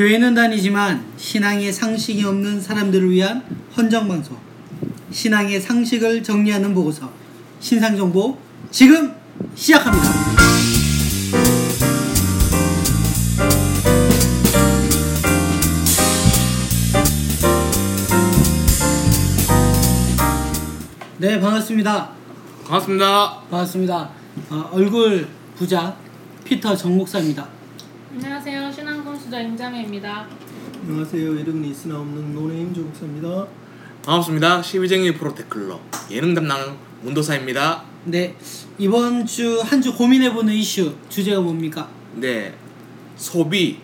교회는 다니지만 신앙의 상식이 없는 사람들을 위한 헌정방송 신앙의 상식을 정리하는 보고서 신상정보 지금 시작합니다. 네 반갑습니다. 반갑습니다. 반갑습니다. 어, 얼굴 부자 피터 정 목사입니다. 안녕하세요. 신앙공수자 임장혜입니다. 안녕하세요. 이름은 있으나 없는 no name 조국사입니다. 반갑습니다. 시위쟁이 pro tackler 예능 담당 문도사입니다. 네 이번 주 한 주 고민해보는 이슈 주제가 뭡니까? 네, 소비,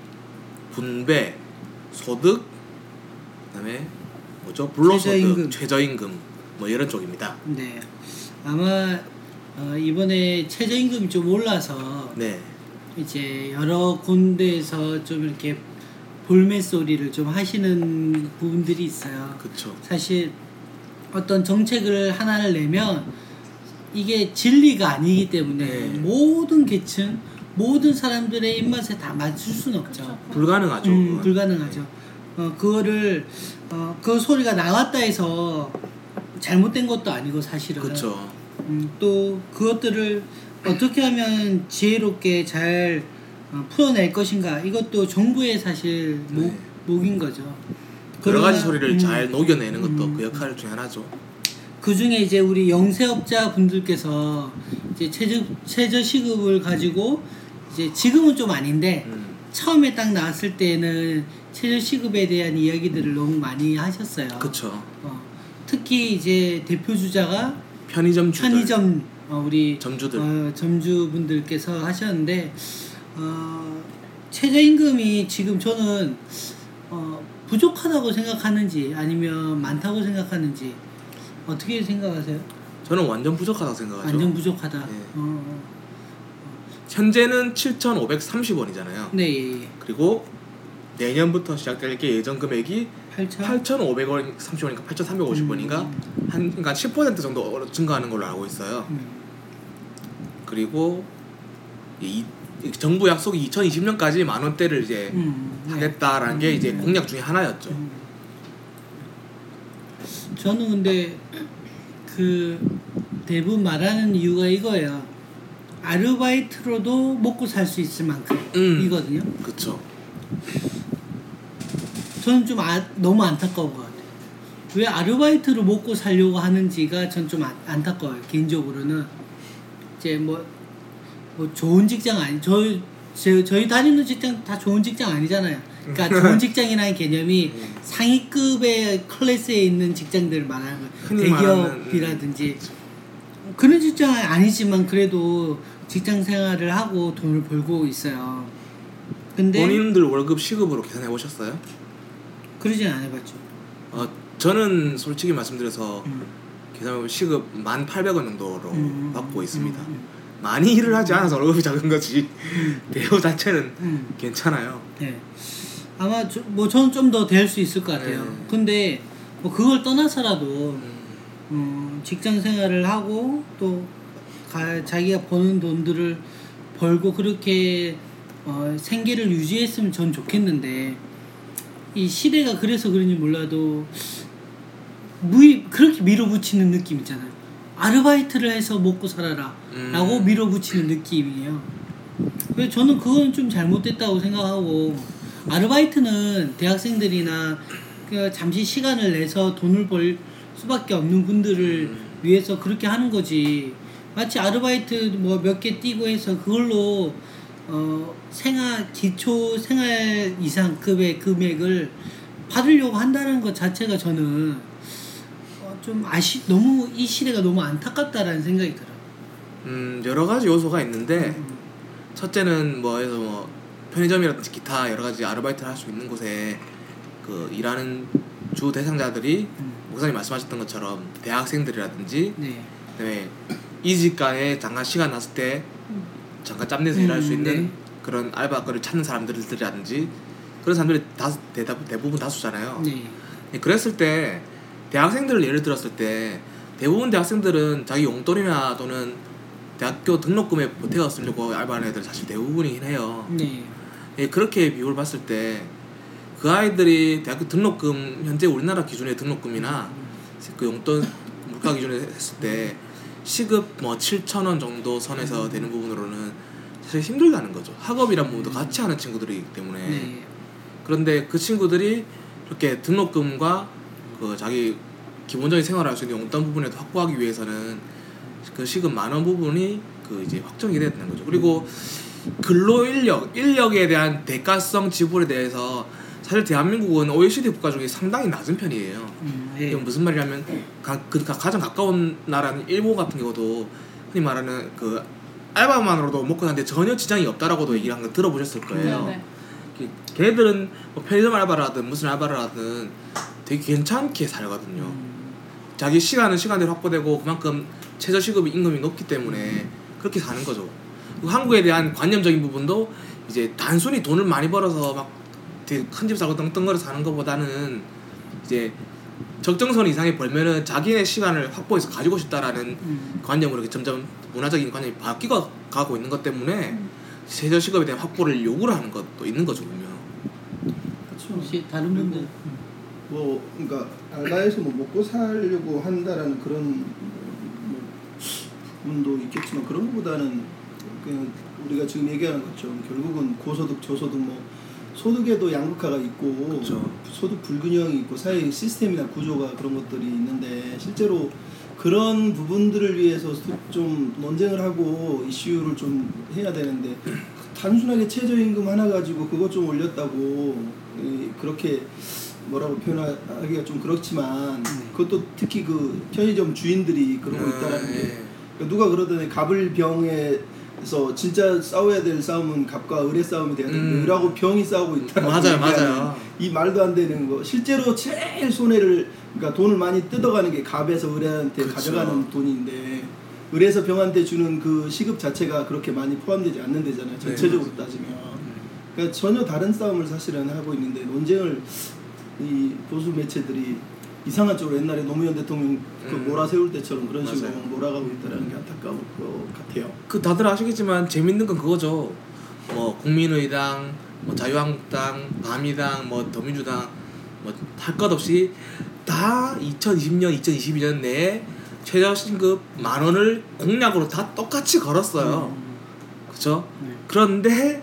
분배, 소득, 그다음에 뭐죠? 불로소득, 최저임금. 최저임금, 뭐 이런 쪽입니다. 네 아마 어, 이번에 최저임금이 좀 올라서 네, 이제 여러 군데에서 좀 이렇게 볼멘 소리를 좀 하시는 부분들이 있어요. 그쵸. 사실 어떤 정책을 하나를 내면 이게 진리가 아니기 때문에 네. 모든 계층, 모든 사람들의 입맛에 다 맞출 수는 없죠. 그쵸. 불가능하죠. 음. 불가능하죠. 어, 그거를 어, 그 소리가 나왔다 해서 잘못된 것도 아니고 사실은. 그쵸. 음, 또 그것들을 어떻게 하면 지혜롭게 잘 어, 풀어낼 것인가 이것도 정부의 사실 목, 네. 목인 거죠. 여러 가지 소리를 음, 잘 녹여내는 것도 음. 그 역할 중 하나죠. 그 중에 이제 우리 영세업자 분들께서 이제 최저 최저 시급을 가지고 이제 지금은 좀 아닌데 음, 처음에 딱 나왔을 때는 최저 시급에 대한 이야기들을 너무 많이 하셨어요. 그쵸. 어, 특히 이제 대표 주자가 편의점 주들, 편의점 어, 우리 점주들. 어, 점주분들께서 하셨는데 어, 최저임금이 지금 저는 어, 부족하다고 생각하는지 아니면 많다고 생각하는지 어떻게 생각하세요? 저는 완전 부족하다고 생각하죠. 완전 부족하다. 네. 어, 어. 현재는 7,530원이잖아요. 네, 예, 예. 그리고 내년부터 시작될 게 예전 금액이 8천. 8,500원 30원인가 8,350원인가 음. 한 그러니까 10% 정도 증가하는 걸로 알고 있어요. 음. 그리고 이, 이 정부 약속이 2020년까지 만 원대를 이제 음, 네. 하겠다라는 게 이제 음. 공약 중에 하나였죠. 음. 저는 근데 그 대부분 말하는 이유가 이거예요. 아르바이트로도 먹고 살 수 있을 만큼 음. 이거든요. 그쵸. 저는 좀 아, 너무 안타까운 것 같아요. 왜 아르바이트로 먹고 살려고 하는지가 전 좀 안타까워요. 개인적으로는 이제 뭐, 뭐 좋은 직장 아니 저희 제, 저희 다니는 직장 다 좋은 직장 아니잖아요. 그러니까 좋은 직장이라는 개념이 음. 상위급의 클래스에 있는 직장들을 말하는 거예요. 흔히 말하는, 대기업이라든지 그런 직장 아니지만 그래도 직장 생활을 하고 돈을 벌고 있어요. 근데 본인들 월급 시급으로 계산해 보셨어요? 그러진 안 해봤죠. 어, 저는 솔직히 말씀드려서 음. 계산하면 시급 1,800원 정도로 음, 받고 음, 있습니다. 음, 많이 일을 하지 않아서 월급이 작은 거지 대우 자체는 음. 괜찮아요. 네. 아마 저, 뭐 저는 좀 더 될 수 있을 것 같아요. 네. 근데 뭐 그걸 떠나서라도 음, 음, 직장 생활을 하고 또 가, 자기가 버는 돈들을 벌고 그렇게 어, 생계를 유지했으면 전 좋겠는데 이 시대가 그래서 그런지 몰라도 무이 그렇게 밀어붙이는 느낌 있잖아요. 아르바이트를 해서 먹고 살아라 음. 라고 밀어붙이는 느낌이에요. 그래서 저는 그건 좀 잘못됐다고 생각하고 아르바이트는 대학생들이나 그 잠시 시간을 내서 돈을 벌 수밖에 없는 분들을 음. 위해서 그렇게 하는 거지 마치 아르바이트 뭐 몇개 띄고 해서 그걸로 어 생활 기초 생활 이상급의 금액을 받으려고 한다는 것 자체가 저는 어, 좀 아시 너무 이 시대가 너무 안타깝다라는 생각이 들어요. 음, 여러 가지 요소가 있는데 음, 첫째는 뭐 해서 뭐 편의점이라든지 기타 여러 가지 아르바이트를 할 수 있는 곳에 그 일하는 주 대상자들이 음. 목사님 말씀하셨던 것처럼 대학생들이라든지 네. 그다음에 이직 간에 잠깐 시간 났을 때 잠깐 짬내서 일할 수 음, 있는 네. 그런 알바 거를 찾는 사람들이라든지 그런 사람들이 다수 대답 대부분 다수잖아요. 네. 예, 그랬을 때 대학생들을 예를 들었을 때 대부분 대학생들은 자기 용돈이나 또는 대학교 등록금에 보태어 쓰려고 알바하는 애들 사실 대부분이긴 해요. 네. 예, 그렇게 비율 봤을 때 그 아이들이 대학교 등록금 현재 우리나라 기준의 등록금이나 그 용돈 물가 기준에 했을 때 시급 뭐 7천 원 정도 선에서 되는 부분으로는 사실 힘들다는 거죠. 학업이란 부분도 같이 하는 친구들이기 때문에 네. 그런데 그 친구들이 이렇게 등록금과 그 자기 기본적인 생활을 할 수 있는 용돈 부분에도 확보하기 위해서는 그 시급 만 원 부분이 그 이제 확정이 돼야 되는 거죠. 그리고 근로 인력, 인력에 대한 대가성 지불에 대해서 사실 대한민국은 OECD 국가 중에 상당히 낮은 편이에요. 음, 예. 이게 무슨 말이냐면 가, 그 가- 가장 가까운 나라는 일본 같은 경우도 흔히 말하는 그 알바만으로도 먹고 사는데 전혀 지장이 없다라고도 얘기를 한 거 들어보셨을 거예요. 네, 그- 걔들은 뭐 편의점 알바를 하든 무슨 알바를 하든 되게 괜찮게 살거든요. 음, 자기 시간은 시간대로 확보되고 그만큼 최저 시급 임금이 높기 때문에 그렇게 사는 거죠. 그리고 한국에 대한 관념적인 부분도 이제 단순히 돈을 많이 벌어서 막 되게 큰 집 사고 떵떵거려 사는 것보다는 이제 적정선 이상의 벌면은 자기의 시간을 확보해서 가지고 싶다라는 음. 관념으로 이렇게 점점 문화적인 관념이 바뀌어 가고 있는 것 때문에 최저 시급에 대한 확보를 요구를 하는 것도 있는 거죠 분명. 그렇죠. 혹시 다른 분들 음. 뭐 그러니까 알바에서 뭐 먹고 살려고 한다라는 그런 뭐 부분도 있겠지만 그런 것보다는 그냥 우리가 지금 얘기하는 것처럼 결국은 고소득 저소득 뭐 소득에도 양극화가 있고 그쵸. 소득 불균형이 있고 사회 시스템이나 구조가 그런 것들이 있는데 실제로 그런 부분들을 위해서 수- 좀 논쟁을 하고 이슈를 좀 해야 되는데 단순하게 최저임금 하나 가지고 그것 좀 올렸다고 이, 그렇게 뭐라고 표현하기가 좀 그렇지만 그것도 특히 그 편의점 주인들이 그러고 있다라는 게 네. 그러니까 누가 그러더니 갑을 병에 서 진짜 싸워야 될 싸움은 갑과 을의 싸움이 돼야 되는데 음. 을하고 병이 싸우고 있다라고 맞아요, 맞아요. 이 말도 안 되는 거 실제로 제일 손해를 그러니까 돈을 많이 뜯어가는 게 갑에서 을한테. 가져가는 돈인데 을에서 병한테 주는 그 시급 자체가 그렇게 많이 포함되지 않는 데잖아요 전체적으로 네, 따지면 그러니까 전혀 다른 싸움을 사실은 하고 있는데 논쟁을 이 보수 매체들이 이상한 쪽으로 옛날에 노무현 대통령 그 음. 몰아세울 때처럼 그런 식으로 맞아요. 몰아가고 있다는 게 안타까울 것 같아요. 그 다들 아시겠지만 재밌는 건 그거죠. 뭐 국민의당, 뭐 자유한국당, 바미당, 뭐 더민주당 뭐할 것 없이 다 2020년, 2022년 내에 최저신급 만 원을 공약으로 다 똑같이 걸었어요. 그렇죠? 네. 그런데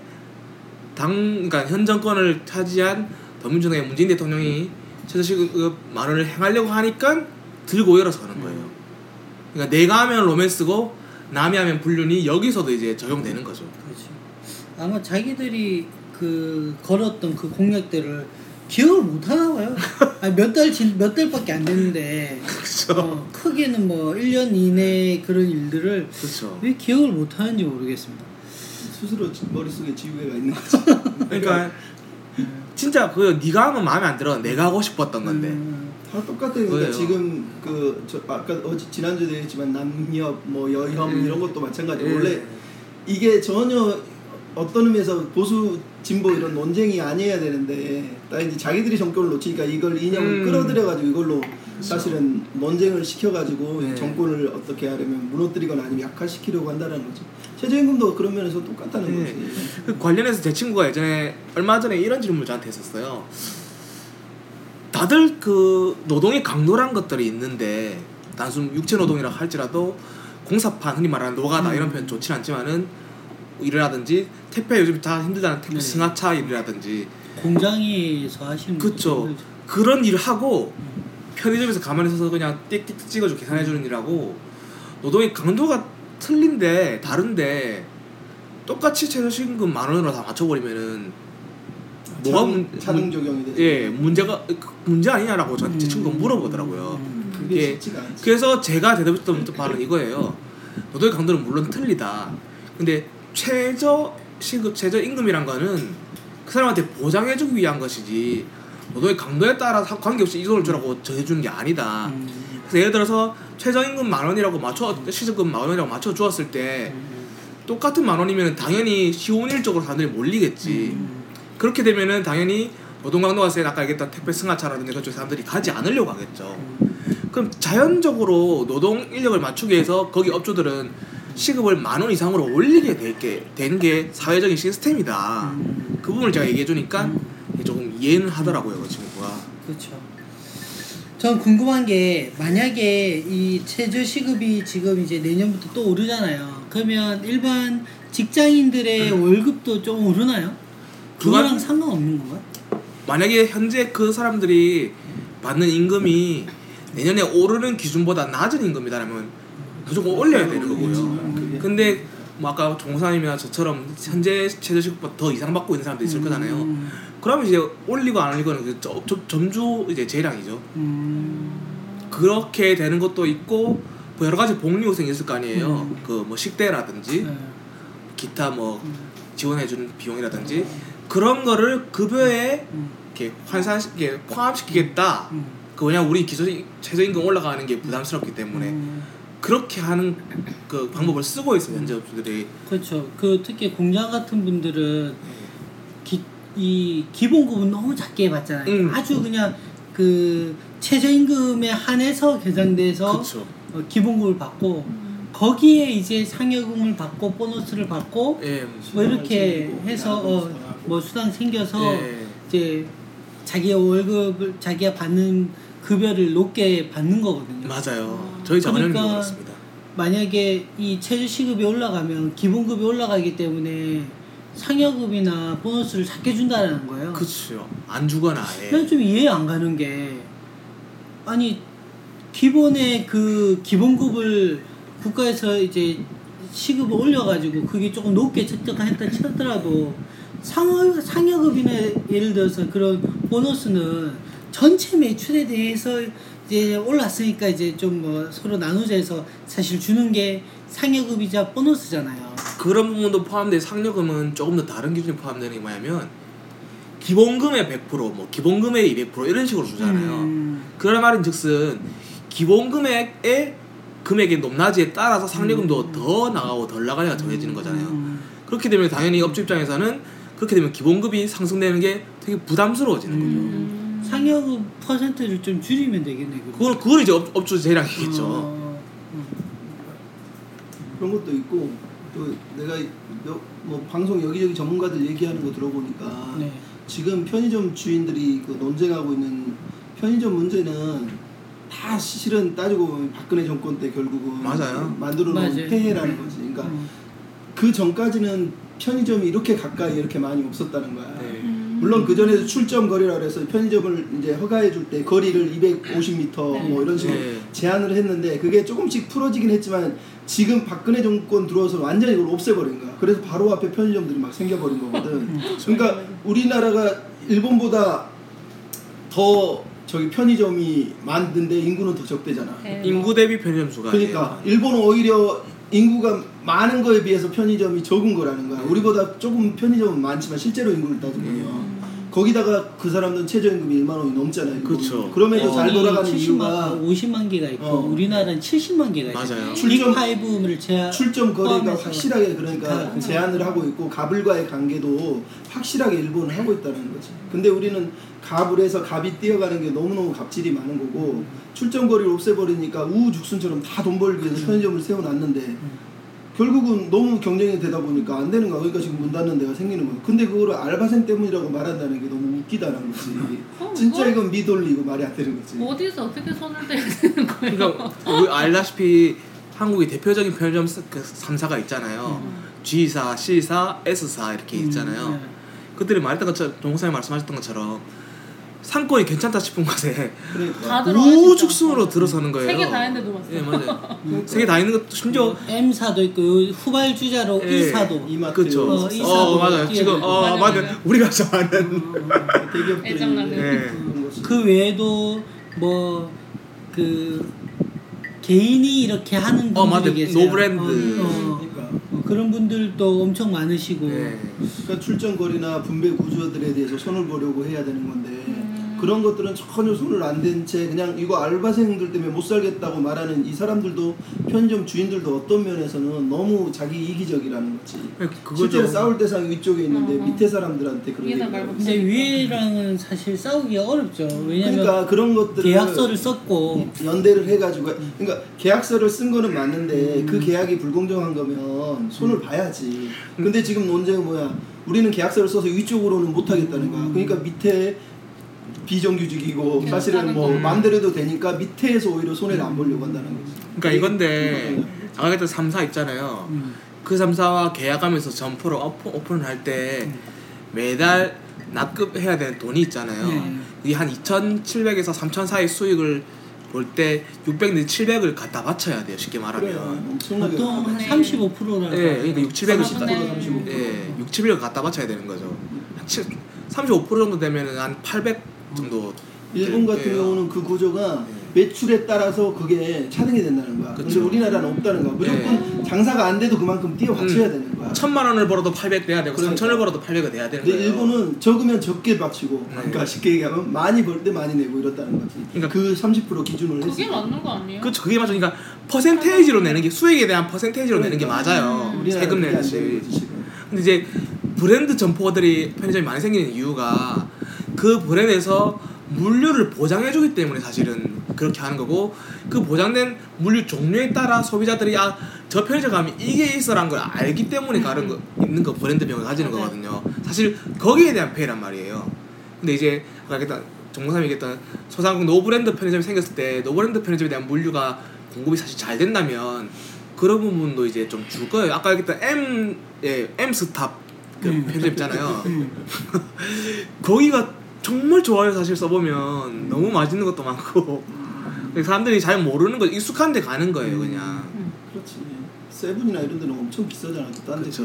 당 그러니까 현 정권을 차지한 더민주당의 문재인 대통령이 최저시급 만 원을 행하려고 하니까 들고 일어서는 거예요. 그러니까 내가 하면 로맨스고 남이 하면 불륜이 여기서도 이제 적용되는 거죠. 그렇지. 아마 자기들이 그 걸었던 그 공약들을 기억을 못 하나 봐요. 몇달 몇 달밖에 안 됐는데 그렇죠. 어, 크게는 뭐 1년 이내 그런 일들을 그렇죠. 왜 기억을 못 하는지 모르겠습니다. 스스로 지- 머릿속에 지우개가 있는 거죠. 그러니까 진짜 그 네가 하면 마음에 안 들어. 내가 하고 싶었던 건데. 음, 다 똑같아요. 그러니까. 지금 그 저 아까 어제 지난주에 얘기했지만 남협 뭐 여혐 음. 이런 것도 마찬가지고 예. 원래 이게 전혀 어떤 의미에서 보수 진보 이런 논쟁이 아니어야 되는데 딱 이제 자기들이 정권을 놓치니까 이걸 인형을 음. 끌어들여 가지고 이걸로 사실은 논쟁을 시켜 가지고 네. 정권을 어떻게 하려면 무너뜨리거나 아니면 약화시키려고 한다는 거죠. 최저임금도 그런 면에서 똑같다는 네. 거지. 그 관련해서 제 친구가 예전에 얼마 전에 이런 질문을 저한테 했었어요. 다들 그 노동의 강도란 것들이 있는데 단순 육체 노동이라 할지라도 공사판 흔히 말하는 노가다 음. 이런 표현 좋지 않지만은 일이라든지 택배 요즘 다 힘들다는 택배 네. 승하차 일이라든지 공장에서 하시는 그쵸. 그런 일을 하고 편의점에서 가만히 서서 그냥 띡띡 찍어주고 계산해주는 일하고 노동의 강도가 틀린데 다른데 똑같이 최저시급 만 원으로 다 맞춰버리면은 뭐가 문, 자동 문- 적용이 되죠. 예 문제가 그 문제 아니냐라고 저, 제 음. 친구가 물어보더라고요. 음. 그게 예. 쉽지가 않지. 그래서 제가 대답했던 바는 이거예요. 노동의 강도는 물론 틀리다. 근데 최저 시급 최저 임금이란 거는 그 사람한테 보장해주기 위한 것이지 노동의 강도에 따라 사- 관계없이 이 돈을 주라고 정해주는 게 아니다. 음, 그래서 예를 들어서 최저임금 만 원이라고 맞춰 시급금 만 원이라고 맞춰 주었을 때 음, 똑같은 만 원이면 당연히 시온일적으로 사람들이 몰리겠지. 음. 그렇게 되면은 당연히 노동 강도가 세서 아까 얘기했던 택배 승하차라든지 그쪽 사람들이 가지 않으려고 하겠죠. 그럼 자연적으로 노동 인력을 맞추기 위해서 거기 업주들은 시급을 만 원 이상으로 올리게 될 게 된 게 사회적인 시스템이다. 음. 그 부분을 제가 얘기해 주니까 음. 이해는 하더라고요 그 친구가. 그렇죠. 전 궁금한 게 만약에 이 최저 시급이 지금 이제 내년부터 또 오르잖아요. 그러면 일반 직장인들의 월급도 좀 오르나요? 그거랑 그건- 상관없는 건가? 만약에 현재 그 사람들이 받는 임금이 내년에 오르는 기준보다 낮은 임금이다라면 무조건 올려야 되는 거고요. 그게 근데 뭐 아까 종사님이나 저처럼 현재 최저시급보다 더 이상 받고 있는 사람도 있을 거잖아요. 음, 그러면 이제 올리고 안 올리고는 그 점- 점- 점주 이제 재량이죠. 음, 그렇게 되는 것도 있고 뭐 여러 가지 복리 요소가 있을 거 아니에요. 음. 그뭐 식대라든지 네. 기타 뭐 음, 지원해주는 비용이라든지 그런 거를 급여에 음, 이렇게 환산시게 포함시키겠다. 음, 그 왜냐 우리 기초 최저임금 올라가는 게 부담스럽기 때문에 음. 그렇게 하는 그 방법을 쓰고 있어요 현재 업주들이. 그렇죠. 그 특히 공장 같은 분들은 기, 이 기본급은 너무 작게 받잖아요. 음. 아주 그냥 그 최저임금에 한해서 계산돼서 그렇죠. 어, 기본급을 받고 거기에 이제 상여금을 받고 보너스를 받고 예. 뭐 이렇게 생기고, 해서 야근 어. 뭐 수당 생겨서 예. 이제 자기의 월급을 자기가 받는 급여를 높게 받는 거거든요. 맞아요. 저희 자본형도 그러니까 그렇습니다. 만약에 이 최저 시급이 올라가면 기본급이 올라가기 때문에 상여급이나 보너스를 작게 준다는 거예요. 그렇죠. 안 주거나 아예. 난좀 이해 안 가는 게 아니 기본의 그 기본급을 국가에서 이제 시급을 올려가지고 그게 조금 높게 책정했다 치더라도 상여 상여급이나 예를 들어서 그런 보너스는 전체 매출에 대해서 이제 올랐으니까 이제 좀 뭐 서로 나누자 해서 사실 주는 게 상여급이자 보너스잖아요. 그런 부분도 포함돼 상여금은 조금 더 다른 기준이 포함되는 게 뭐냐면 기본금의 100%뭐 기본금의 200% 이런 식으로 주잖아요. 음, 그런 말인즉슨 기본 금액의 금액의 높낮이에 따라서 상여금도 더 나가고 덜 나가냐가 정해지는 거잖아요. 음, 그렇게 되면 당연히 업주 입장에서는 그렇게 되면 기본급이 상승되는 게 되게 부담스러워지는 거죠. 음. 상여급 퍼센트를 좀 줄이면 되겠네. 그거. 그걸 그걸 이제 업, 업주 재량이겠죠. 어, 음. 그런 것도 있고 또 내가 몇, 뭐 방송 여기저기 전문가들 얘기하는 거 들어보니까 네. 지금 편의점 주인들이 그 논쟁하고 있는 편의점 문제는 다 실은 따지고 보면 박근혜 정권 때 결국은 맞아요. 만들어 놓은 맞아요. 폐해라는 거지. 그러니까 음. 그 전까지는 편의점이 이렇게 가까이 이렇게 많이 없었다는 거야. 네. 물론 그 전에도 출점 거리라 그래서 편의점을 이제 허가해 줄 때 거리를 250m 뭐 이런 식으로 네. 제한을 했는데 그게 조금씩 풀어지긴 했지만 지금 박근혜 정권 들어와서 완전히 이걸 없애버린 거야. 그래서 바로 앞에 편의점들이 막 생겨버린 거거든. 그러니까 우리나라가 일본보다 더 저기 편의점이 많은데 인구는 더 적대잖아. 네. 인구 대비 편의점 수가 그러니까 일본은 오히려 인구가 많은 거에 비해서 편의점이 적은 거라는 거야. 우리보다 조금 편의점은 많지만 실제로 인구를 따지면요. 거기다가 그 사람들은 최저임금이 1만 원이 넘잖아요. 그쵸. 그럼에도 잘 일본이 돌아가는 70만, 이유가 50만 개가 있고 어. 우리나라는 70만 개가 있어요. 맞아요. 출점- 빅5를 제한 출점 거리가 확실하게 다 그러니까 그렇죠. 제한을 하고 있고 가불과의 관계도 확실하게 일본은 하고 있다는 거지. 근데 우리는 가불에서 갑이 뛰어가는 게 너무너무 갑질이 많은 거고 출점 거리를 없애버리니까 우후죽순처럼 다 돈 벌기 위해서 편의점을 세워놨는데 결국은 너무 경쟁이 되다 보니까 안 되는 거야. 그러니까 지금 문 닫는 데가 생기는 거야. 근데 그거를 알바생 때문이라고 말한다는 게 너무 웃기다는 거지. 어, 진짜 그거- 이건 미돌리고 말이 안 되는 거지. 어디서 어떻게 손을 대야 되는 거예요? 그러니까 우리 알다시피 한국의 대표적인 편의점 스- 그 3사가 있잖아요. G사, C사, S사 이렇게 있잖아요. 네. 그들이 말했던 것처럼 동사님 말씀하셨던 것처럼 상권이 괜찮다 싶은 것에 그러니까. 다 들어가, 진짜. 우죽순으로 들어서는 거예요. 세개 다 했는데도 봤어요. 예, 맞아요. 세 개 다 있는 것도 심지어 M사도 있고 후발주자로 예. E사도 이마트 그렇죠. 어, 어, 사도 맞아요. 지금 어 맞아요, 맞아요. 맞아요. 우리가 좋아하는 애정나는. 이제 네. 그런 거지. 그 외에도 뭐그 개인이 이렇게 하는 분들이 어, 맞아요. 계세요. no brand. 어, 어, 그러니까. 어, 그런 분들도 엄청 많으시고 네. 그러니까 출점 거리나 분배 구조들에 대해서 손을 보려고 해야 되는 건데 음. 그런 것들은 전혀 손을 안 댄 채 그냥 이거 알바생들 때문에 못 살겠다고 말하는 이 사람들도 편의점 주인들도 어떤 면에서는 너무 자기 이기적이라는 거지. 네, 그거죠. 실제로 싸울 대상이 위쪽에 있는데 어. 밑에 사람들한테 그런 얘기를 하고 근데 있어. 위에랑은 사실 싸우기가 어렵죠. 왜냐면 그러니까 그런 것들을 계약서를 썼고 연대를 해가지고 그러니까 계약서를 쓴 거는 맞는데 그 계약이 불공정한 거면 손을 봐야지. 근데 지금 논쟁은 뭐야? 우리는 계약서를 써서 위쪽으로는 못 하겠다는 거야. 그러니까 밑에 비정규직이고 사실은 뭐 음. 마음대로 해도 되니까 밑에서 오히려 손해를 안 보려고 한다는 거지. 그러니까 이건데 아까 했던 3사 있잖아요. 음. 그 3사와 계약하면서 점포를 오픈, 오픈을 할 때 매달 납급해야 되는 돈이 있잖아요. 네. 이게 한 2,700에서 3,000 사이 수익을 볼 때 600 내지 700을 갖다 바쳐야 돼요. 쉽게 말하면. 보통 한 네. 35%라고. 예, 그러니까 6, 700을 30%, 갖다 35%. 예, 6, 700을 갖다 바쳐야 되는 거죠. 한 7, 35% 정도 되면은 한 800 정도 일본 같은 돼요. 경우는 그 구조가 네. 매출에 따라서 그게 차등이 된다는 거야. 근데 그쵸. 우리나라는 없다는 거야. 무조건 장사가 안 돼도 그만큼 뛰어 받쳐야 되는 거야. 천만 원을 벌어도 800 돼야 되고 그러니까. 3천을 벌어도 800을 돼야 되는 근데 거예요. 일본은 적으면 적게 바치고 네. 그러니까 쉽게 얘기하면 많이 벌 때 많이 내고 이렇다는 거지. 그러니까 그 30% 기준으로 그게 했을 때. 맞는 거 아니에요? 그렇죠. 그게 맞죠. 그러니까 퍼센테이지로 내는 게 수익에 대한 퍼센테이지로 내는 게 그러니까. 맞아요. 음. 우리나라는 세금 거지, 지금. 근데 이제 브랜드 점포들이 편의점이 많이 생기는 이유가 그 브랜드에서 물류를 보장해주기 때문에 사실은 그렇게 하는 거고 그 보장된 물류 종류에 따라 소비자들이 아 저 편의점 가면 이게 있어라는 걸 알기 때문에 가는 거 있는 거 브랜드명을 가지는 맞아요. 거거든요. 사실 거기에 대한 페이란 말이에요. 근데 이제 아까 얘기했던 정 목사님이 얘기했던 소상공 no brand 편의점이 생겼을 때 no brand 편의점에 대한 물류가 공급이 사실 잘 된다면 그런 부분도 이제 좀 줄 거예요. 아까 얘기했던 M 예 M 스탑 그 음. 편의점 있잖아요. 음. 거기가 정말 좋아요 사실 써보면 너무 맛있는 것도 많고 사람들이 잘 모르는 거 익숙한 데 가는 거예요 그냥 그렇지. 세븐이나 이런 데는 엄청 비싸잖아. 딴. 데서.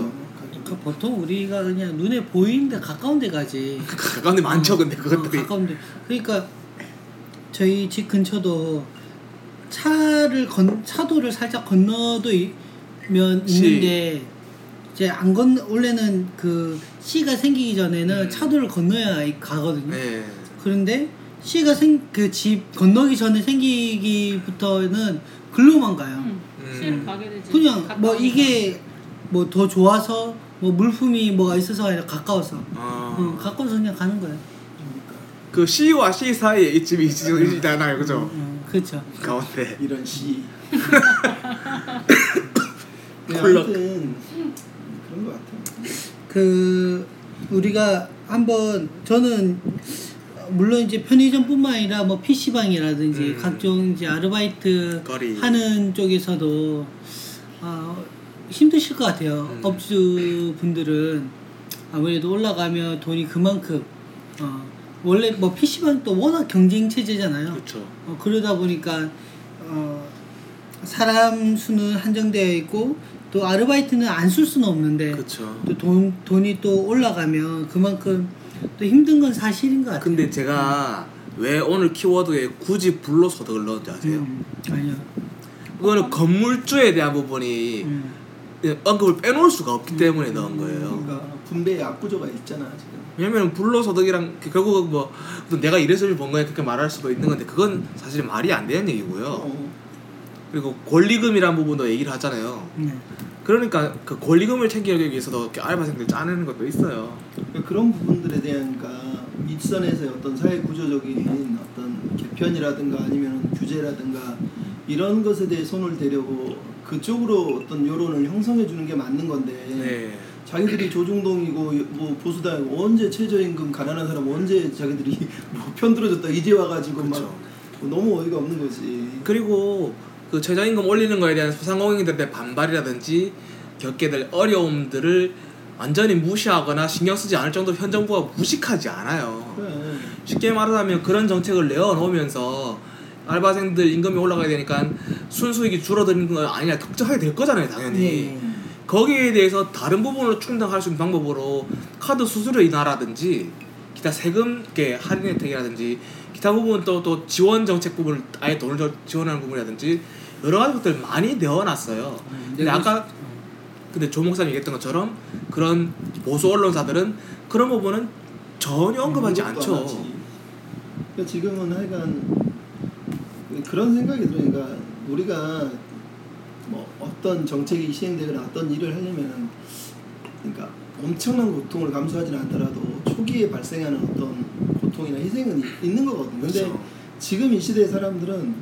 그 보통 우리가 그냥 눈에 보이는 데 가까운 데 가지. 가까운 데 많죠 근데 어, 그것들이 가까운 데. 그러니까 저희 집 근처도 차를 건 차도를 살짝 건너도 면 시. 있는데 이제 안 건 원래는 그 C가 생기기 전에는 음. 차도를 건너야 가거든요. 네. 그런데 C가 생 그 집 건너기 전에 생기기부터는 글로만 가요. 응. 음. 되지. 그냥 뭐. 이게 뭐 더 좋아서 뭐 물품이 뭐가 있어서 아니라 가까워서 어, 어, 가까워서 그냥 가는 거예요. 그 C와 C 사이에 이 집이 있- 있잖아요 그죠? 음, 그렇죠. 가운데 이런 시. 네, 콜라. 그 우리가 한번 저는 물론 이제 편의점뿐만 아니라 뭐 PC방이라든지 음. 각종 이제 아르바이트 거리. 하는 쪽에서도 어, 힘드실 것 같아요. 음. 업주 분들은 아무래도 올라가면 돈이 그만큼 어, 원래 뭐 PC방 또 워낙 경쟁 체제잖아요. 그렇죠 어, 그러다 보니까 어, 사람 수는 한정되어 있고 또 아르바이트는 안 쓸 수는 없는데 그렇죠 또 돈, 돈이 또 올라가면 그만큼 또 힘든 건 사실인 것 같아요. 근데 제가 왜 오늘 키워드에 굳이 불로소득을 넣었는지 아세요? 음, 아니요. 그거는 건물주에 대한 부분이 음, 언급을 빼놓을 수가 없기 때문에 넣은 거예요 그러니까 분배의 악구조가 있잖아 지금. 왜냐면 불로소득이랑 그 결국 뭐 내가 이래서 번 거야 그렇게 말할 수도 있는 건데 그건 사실 말이 안 되는 얘기고요. 어. 그리고 권리금이란 부분도 얘기를 하잖아요. 네. 그러니까 그 권리금을 챙기기 위해서도 이렇게 알바생들 짜내는 것도 있어요. 그러니까 그런 부분들에 대한 그러니까 윗선에서의 어떤 사회 구조적인 어떤 개편이라든가 아니면 규제라든가 이런 것에 대해 손을 대려고 그쪽으로 어떤 여론을 형성해 주는 게 맞는 건데 네. 자기들이 조중동이고 뭐 보수당이고 언제 최저임금 가난한 사람 언제 자기들이 뭐 편들어졌다 이제 와가지고 그쵸. 막 너무 어이가 없는 거지. 그리고 그 최저임금 올리는 거에 대한 소상공인들의 반발이라든지 겪게 될 어려움들을 완전히 무시하거나 신경 쓰지 않을 정도로 현 정부가 무식하지 않아요. 그래. 쉽게 말하자면 그런 정책을 내어놓으면서 알바생들 임금이 올라가야 되니까 순수익이 줄어드는 건 아니냐 걱정하게 될 거잖아요 당연히 예. 거기에 대해서 다른 부분으로 충당할 수 있는 방법으로 카드 수수료 인하라든지 기타 세금 게 할인 혜택이라든지 기타 부분 또, 또 지원 정책 부분을 아예 돈을 더 지원하는 부분이라든지 여러 가지 것들 많이 내어놨어요 근데 네, 아까 근데 조 목사님 얘기했던 것처럼 그런 보수 언론사들은 그런 부분은 전혀 언급하지 아무것도 않죠. 그러니까 지금은 하여간 그런 생각이 들어요. 그러니까 우리가 뭐 어떤 정책이 시행되거나 어떤 일을 하려면 그러니까 엄청난 고통을 감수하지는 않더라도 초기에 발생하는 어떤 고통이나 희생은 이- 있는 거거든요. 근데 그렇죠. 지금 이 시대의 사람들은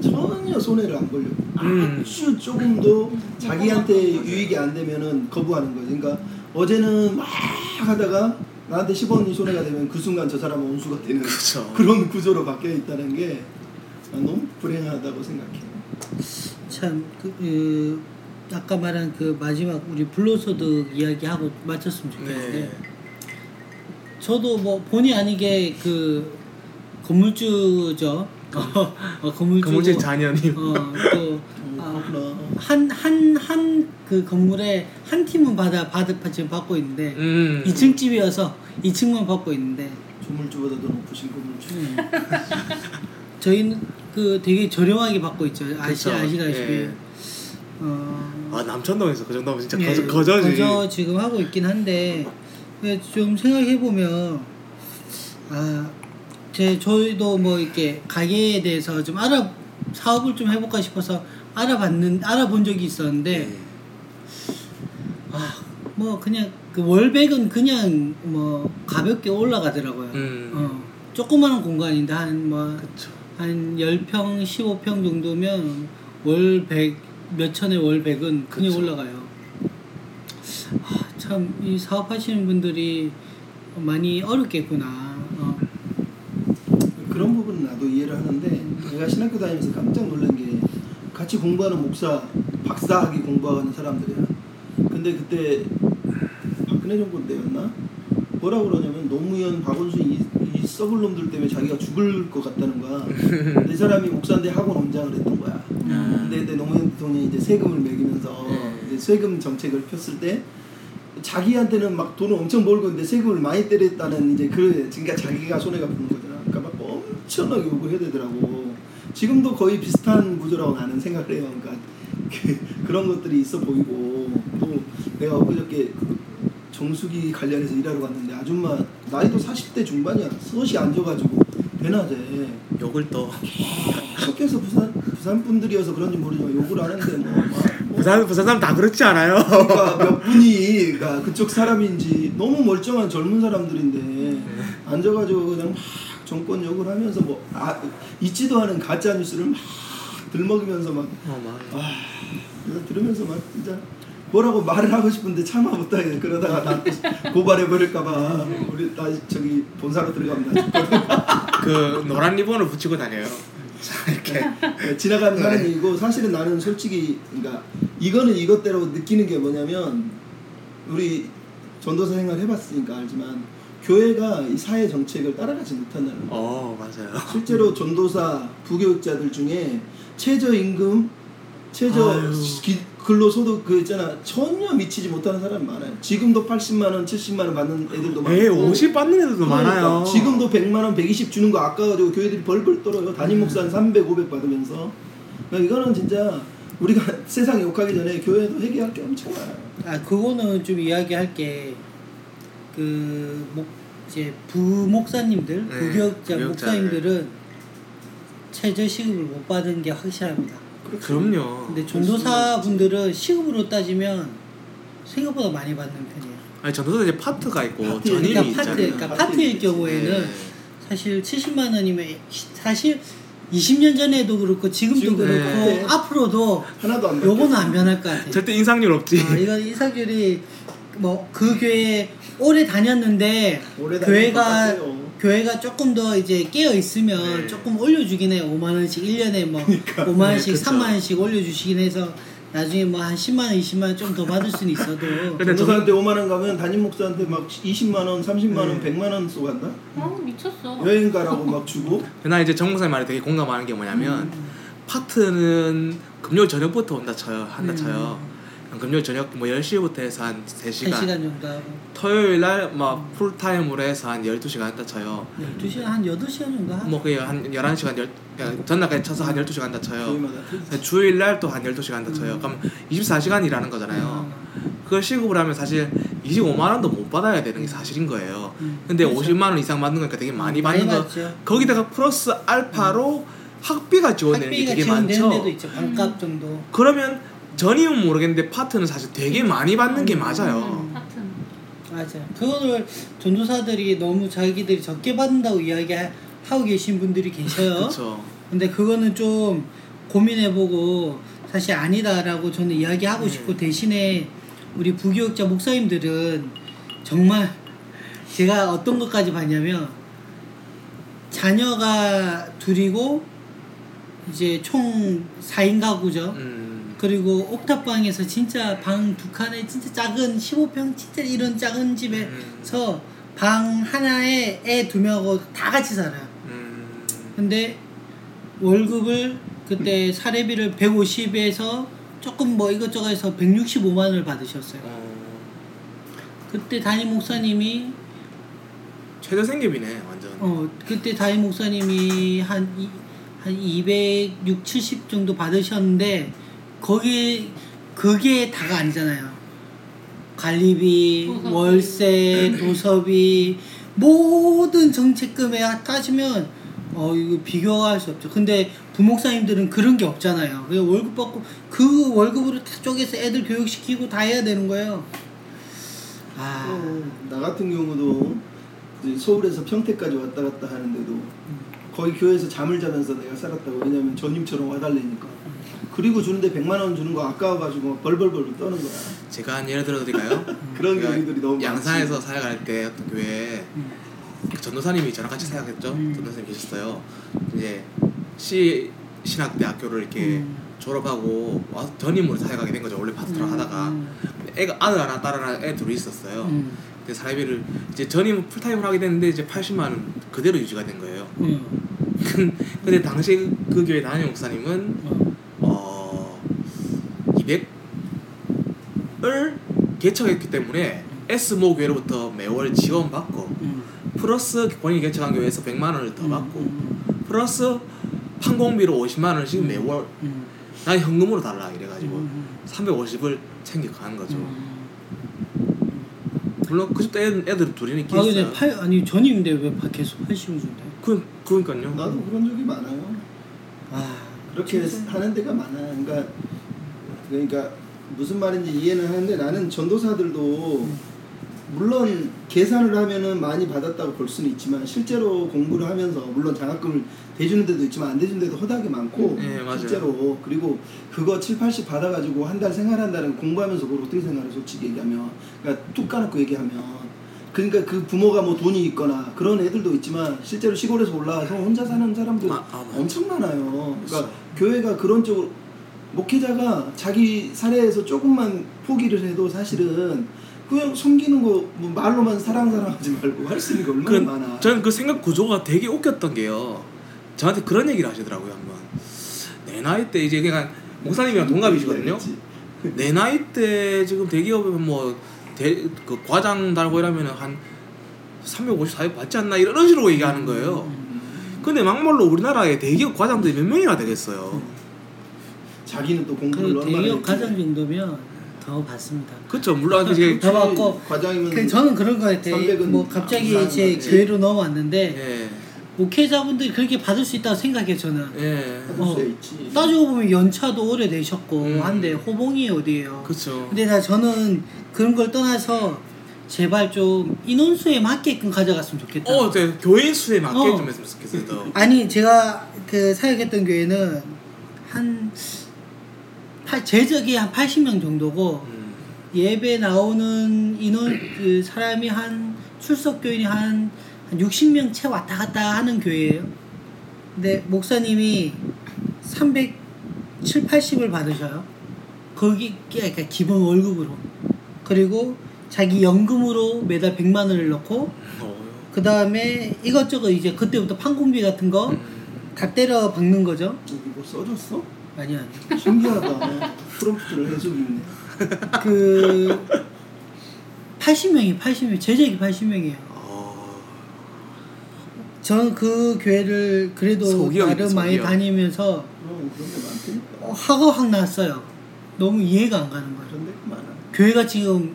전혀 손해를 안 보려고 음. 아주 조금도 자기한테 유익이 안 되면은 거부하는 거죠. 그러니까 어제는 막 하다가 나한테 10원이 손해가 되면 그 순간 저 사람은 온수가 되는 그쵸. 그런 구조로 바뀌어 있다는 게 너무 불행하다고 생각해요. 참, 그, 그, 아까 말한 그 마지막 우리 불로소득 이야기하고 마쳤으면 좋겠는데, 네. 저도 뭐 본의 아니게 그 건물주죠. 어, 어, 건물주. 건물주 자녀님. 어, 또, 어. 한, 한, 한 그 건물에 한 팀은 받아, 받아, 지금 받고 있는데, 음. 2층 집이어서 2층만 받고 있는데, 조물주보다도 높으신 건물주. 음. 저희는 그 되게 저렴하게 받고 있죠. 아시, 그쵸. 아시다시피. 예. 어, 아 남천동에서 그 정도면 진짜 예, 거저, 거저지. 거저 지금 하고 있긴 한데 근데 좀 생각해 보면 아, 제 저희도 뭐 이렇게 가게에 대해서 좀 알아 사업을 좀 해볼까 싶어서 알아봤는 알아본 적이 있었는데 네. 아, 뭐 그냥 그 월백은 그냥 뭐 가볍게 올라가더라고요. 음. 어, 조그마한 공간인데 한뭐 그쵸. 한 10평, 15평 정도면 월 100, 몇 천의 월 100은 그냥 그쵸. 올라가요. 참, 이 사업하시는 분들이 많이 어렵겠구나. 어. 그런 부분은 나도 이해를 하는데 내가 신학교 다니면서 깜짝 놀란 게 같이 공부하는 목사 박사학위 공부하는 사람들이야. 근데 그때 박근혜 정부 때였나? 뭐라 그러냐면 노무현 박원순 이, 이 썩을 놈들 때문에 자기가 죽을 것 같다는 거야. 내 사람이 목사인데 학원 원장을 했던 거야. 근데 그때 노무현 대통령이 이제 세금을 매기면서 네. 이제 세금 정책을 폈을 때 자기한테는 막 돈을 엄청 벌고 있는데 세금을 많이 때렸다는 이제 그 그러니까 자기가 손해가 보는 막 엄청나게 욕을 해야 되더라고. 지금도 거의 비슷한 구조라고 나는 생각을 해요. 그러니까 그, 그런 것들이 있어 보이고 또 내가 엊그저께 그 정수기 관련해서 일하러 갔는데 아줌마 나이도 40대 중반이야. 서시 앉아가지고 대낮에 욕을 또 계속해서 부산 부산 분들이어서 그런지 모르지만 욕을 하는데 뭐, 막, 뭐 부산 부산 사람 다 그렇지 않아요. 그러니까 몇 분이 그러니까 그쪽 사람인지 너무 멀쩡한 젊은 사람들인데 앉아가지고 그냥 막 정권 욕을 하면서 뭐 아, 있지도 않은 가짜 뉴스를 막 들먹이면서 막 어. 아, 내가 들으면서 막 진짜 뭐라고 말을 하고 싶은데 참아 못하겠네. 그러다가 나 고발해 버릴까봐 우리 나 저기 본사로 죽거든. 그 노란 리본을 붙이고 다녀요. 자, 이렇게. 지나가는 하는 얘기고 사실은 나는 솔직히 그러니까 이거는 이것대로 느끼는 게 뭐냐면 우리 전도사 생활 해봤으니까 알지만 교회가 이 사회 정책을 따라가지 못한다는 거. 어 맞아요. 실제로 전도사 부교육자들 중에 최저임금 최저. 기- 근로소득 그 있잖아 전혀 미치지 못하는 사람이 많아요. 지금도 80만 원, 70만 원 받는 애들도 많고. 에 50 받는 애들도 그러니까 많아요. 지금도 100만 원, 120 주는 거 아까워가지고 교회들이 벌벌 떨어요. 담임 목사 한 300, 500 받으면서. 그러니까 이거는 진짜 우리가 세상 욕하기 전에 교회도 회개할 게 엄청 많아요. 아 그거는 좀 이야기할 게 그 목 이제 부목사님들 네, 부교육자. 목사님들은 최저 시급을 못 받은 게 확실합니다. 그럼요. 근데 전도사 분들은 시급으로 따지면 생각보다 많이 받는 편이에요. 아니 전도사 이제 파트가 있고 파트, 전임이 그러니까 있잖아요. 파트, 그러니까 파트 파트일 있지. 경우에는 네. 사실 70만 원이면 사실 20년 전에도 그렇고 지금도 지금, 그렇고 네. 앞으로도 하나도 안 요거는. 안 변할 것 같아요. 절대 인상률 없지. 아, 이건 이사결이 뭐 그 교회 오래 다녔는데 오래 교회가. 교회가 조금 더 이제 깨어 있으면 네. 조금 올려주긴 해요. 5만 원씩 1년에 뭐 그러니까. 5만 원씩 네, 그쵸. 3만 원씩 올려주시긴 해서 나중에 뭐 한 10만 원, 20만 원 좀 더 받을 수는 있어도 근데 전도사한테 5만 원 가면 담임 목사한테 막 20만 원, 30만 원, 네. 100만 원 쏘간다. 어 미쳤어. 여행 가라고 막 주고. 나 이제 정 목사님 말에 되게 공감하는 게 뭐냐면 파트는 금요일 저녁부터 온다 쳐요. 한다 음. 쳐요. 금요일 저녁 뭐 10시부터 해서 한 3시간. 3시간 정도 하고 토요일 날막 풀타임으로 해서 한 12시간 한다 쳐요. 12시간 한 8시간 정도 하고 뭐 그게 한 11시간 열, 그냥 전날까지 쳐서 한 12시간 한다 쳐요. 주일 날 또 한 12시간 한다 쳐요. 음. 그럼 24시간 일하는 거잖아요. 음. 그걸 시급을 하면 사실 25만 원도 못 받아야 되는 게 사실인 거예요. 음. 근데 그렇죠. 50만 원 이상 받는 거니까 되게 많이 많이 받는 거. 받죠. 거기다가 플러스 알파로 학비가 지원되는 게 학비가 되게 지원되는 많죠. 데도 있죠. 반값 정도. 그러면 전임은 모르겠는데 파트는 사실 되게 많이 받는 게 맞아요. 음, 하여튼 맞아요. 그거를 전도사들이 너무 자기들이 적게 받는다고 이야기하고 계신 분들이 계셔요. 그렇죠. 근데 그거는 좀 고민해보고 사실 아니다라고 저는 이야기하고 네. 싶고 대신에 우리 부교육자 목사님들은 정말 제가 어떤 것까지 봤냐면 자녀가 둘이고 이제 총 4인 가구죠. 음. 그리고 옥탑방에서 진짜 방 두 칸에 진짜 작은 15평 진짜 이런 작은 집에서 방 하나에 애 두 명하고 다 같이 살아요. 음. 근데 월급을 그때 사례비를 150에서 조금 뭐 이것저것 해서 165만 원을 받으셨어요. 어. 그때 담임 목사님이 최저 생계비네 완전. 어 그때 담임 목사님이 한, 이, 한 260, 70 정도 받으셨는데 거기 그게 다가 아니잖아요. 관리비, 도서비. 월세, 도서비 모든 정책금에 따지면 어 이거 비교할 수 없죠. 근데 부목사님들은 그런 게 없잖아요. 그냥 월급 받고 그 월급으로 다 쪼개서 애들 교육시키고 다 해야 되는 거예요. 아, 어, 나 같은 경우도 서울에서 평택까지 왔다 갔다 하는데도 거의 교회에서 잠을 자면서 내가 살았다고 왜냐면 전임처럼 와달라니까 그리고 주는데 100만 원 주는 거 아까워가지고 막 벌벌벌 떠는 거야 제가 한 예를 들어 드릴까요? 그런 제가 경우들이 너무 양산에서 많지. 사역할 때 어떤 교회에 음. 그 전도사님이 저랑 같이 사역했죠. 음. 전도사님 계셨어요. 이제 시 신학대학교를 이렇게 음. 졸업하고 와서 전임으로 사역하게 된 거죠. 원래 파스터를 음, 하다가 음. 애가 아들 하나 딸 하나 애 둘이 있었어요. 음. 근데 사례비를 이제 전임 풀타임을 하게 됐는데 이제 80만 원 그대로 유지가 된 거예요. 음. 근데 당시 그 교회 담임 목사님은 어. 어 200 을 개척했기 때문에 S모 교회로부터 매월 지원받고 음. 플러스 본인이 개척한 교회에서 100만 원을 더 받고 음. 플러스 판공비로 50만 원씩 음. 매월 음. 난 현금으로 달라 이래가지고 음. 350을 챙겨가는 거죠. 음. 물론 그 집도 애들, 애들 둘이는 아 근데 있어요. 팔 아니 전임인데 왜 파- 계속 80을 준대? 그 그러니까요. 나도 그런 적이 많아요 아 그렇게 진짜. 하는 데가 많아 그러니까 그러니까 무슨 말인지 이해는 하는데 나는 전도사들도 물론 계산을 하면은 많이 받았다고 볼 수는 있지만 실제로 공부를 하면서 물론 장학금을 대주는 데도 있지만 안 대주는 데도 허다하게 많고 네. 실제로 그리고 그거 7, 80 받아가지고 한 달 생활한다는 거 공부하면서 그걸 어떻게 생각해 솔직히 얘기하면 그러니까 툭 까놓고 얘기하면 그러니까 그 부모가 뭐 돈이 있거나 그런 애들도 있지만 실제로 시골에서 올라와서 혼자 사는 사람들 아, 아. 엄청 많아요 그러니까 그렇죠. 교회가 그런 쪽으로 목회자가 자기 사례에서 조금만 포기를 해도 사실은 그냥 섬기는 거 뭐 말로만 사랑 사랑하지 말고 할 수 있는 게 얼마나 그, 많아. 저는 그 생각 구조가 되게 웃겼던 게요. 저한테 그런 얘기를 하시더라고요 한번. 내 나이 때 이제 그냥 목사님이랑 동갑이시거든요. 내 나이 때 지금 대기업에 뭐 대 그 과장 달고 이러면은 한 350, 400 받지 않나 이런 식으로 얘기하는 거예요. 음. 근데 막말로 우리나라에 대기업 과장들이 몇 명이나 되겠어요. 자기는 또 공부를 그 얼마나 대기업. 가장 정도면 더 받습니다. 그렇죠. 물론 이제 더 받고 과장이면 그 저는 그런 거 같아요. 300은 뭐 갑자기 이상한 제 거지. 교회로 넘어왔는데 예. 목회자분들이 그렇게 받을 수 있다고 생각해 저는. 예. 어. 따지고 보면 연차도 오래되셨고 음. 한데 호봉이 어디예요? 그렇죠. 근데 나 저는 그런 걸 떠나서 제발 좀 인원수에 맞게끔 가져갔으면 좋겠다. 어, 네, 교인 수에 맞게 어. 좀 했으면 좋겠어요. 더. 아니 제가 그 사역했던 교회는 한 팔- 제적이 한 80명 정도고 음. 예배 나오는 인원 그 사람이 한 출석 교인이 한, 한 60명 채 왔다 갔다 하는 교회예요. 근데 목사님이 300, 7, 80을 받으셔요. 거기 그러니까 기본 월급으로. 그리고 자기 연금으로 매달 100만 원을 넣고 어. 그 다음에 이것저것 이제 그때부터 판공비 같은 거다 음. 때려 박는 거죠. 여기 뭐 써줬어? 아니 아니. 신기하다. 프롬프트를 해주고 있네. 그 80명이 80명 제작이 80명이에요. 어. 저는 그 교회를 그래도 나름 많이. 다니면서 그럼 그런 게 많다니까. 어, 화가 확 났어요. 너무 이해가 안 가는 거예요. 그런 데 많아. 교회가 지금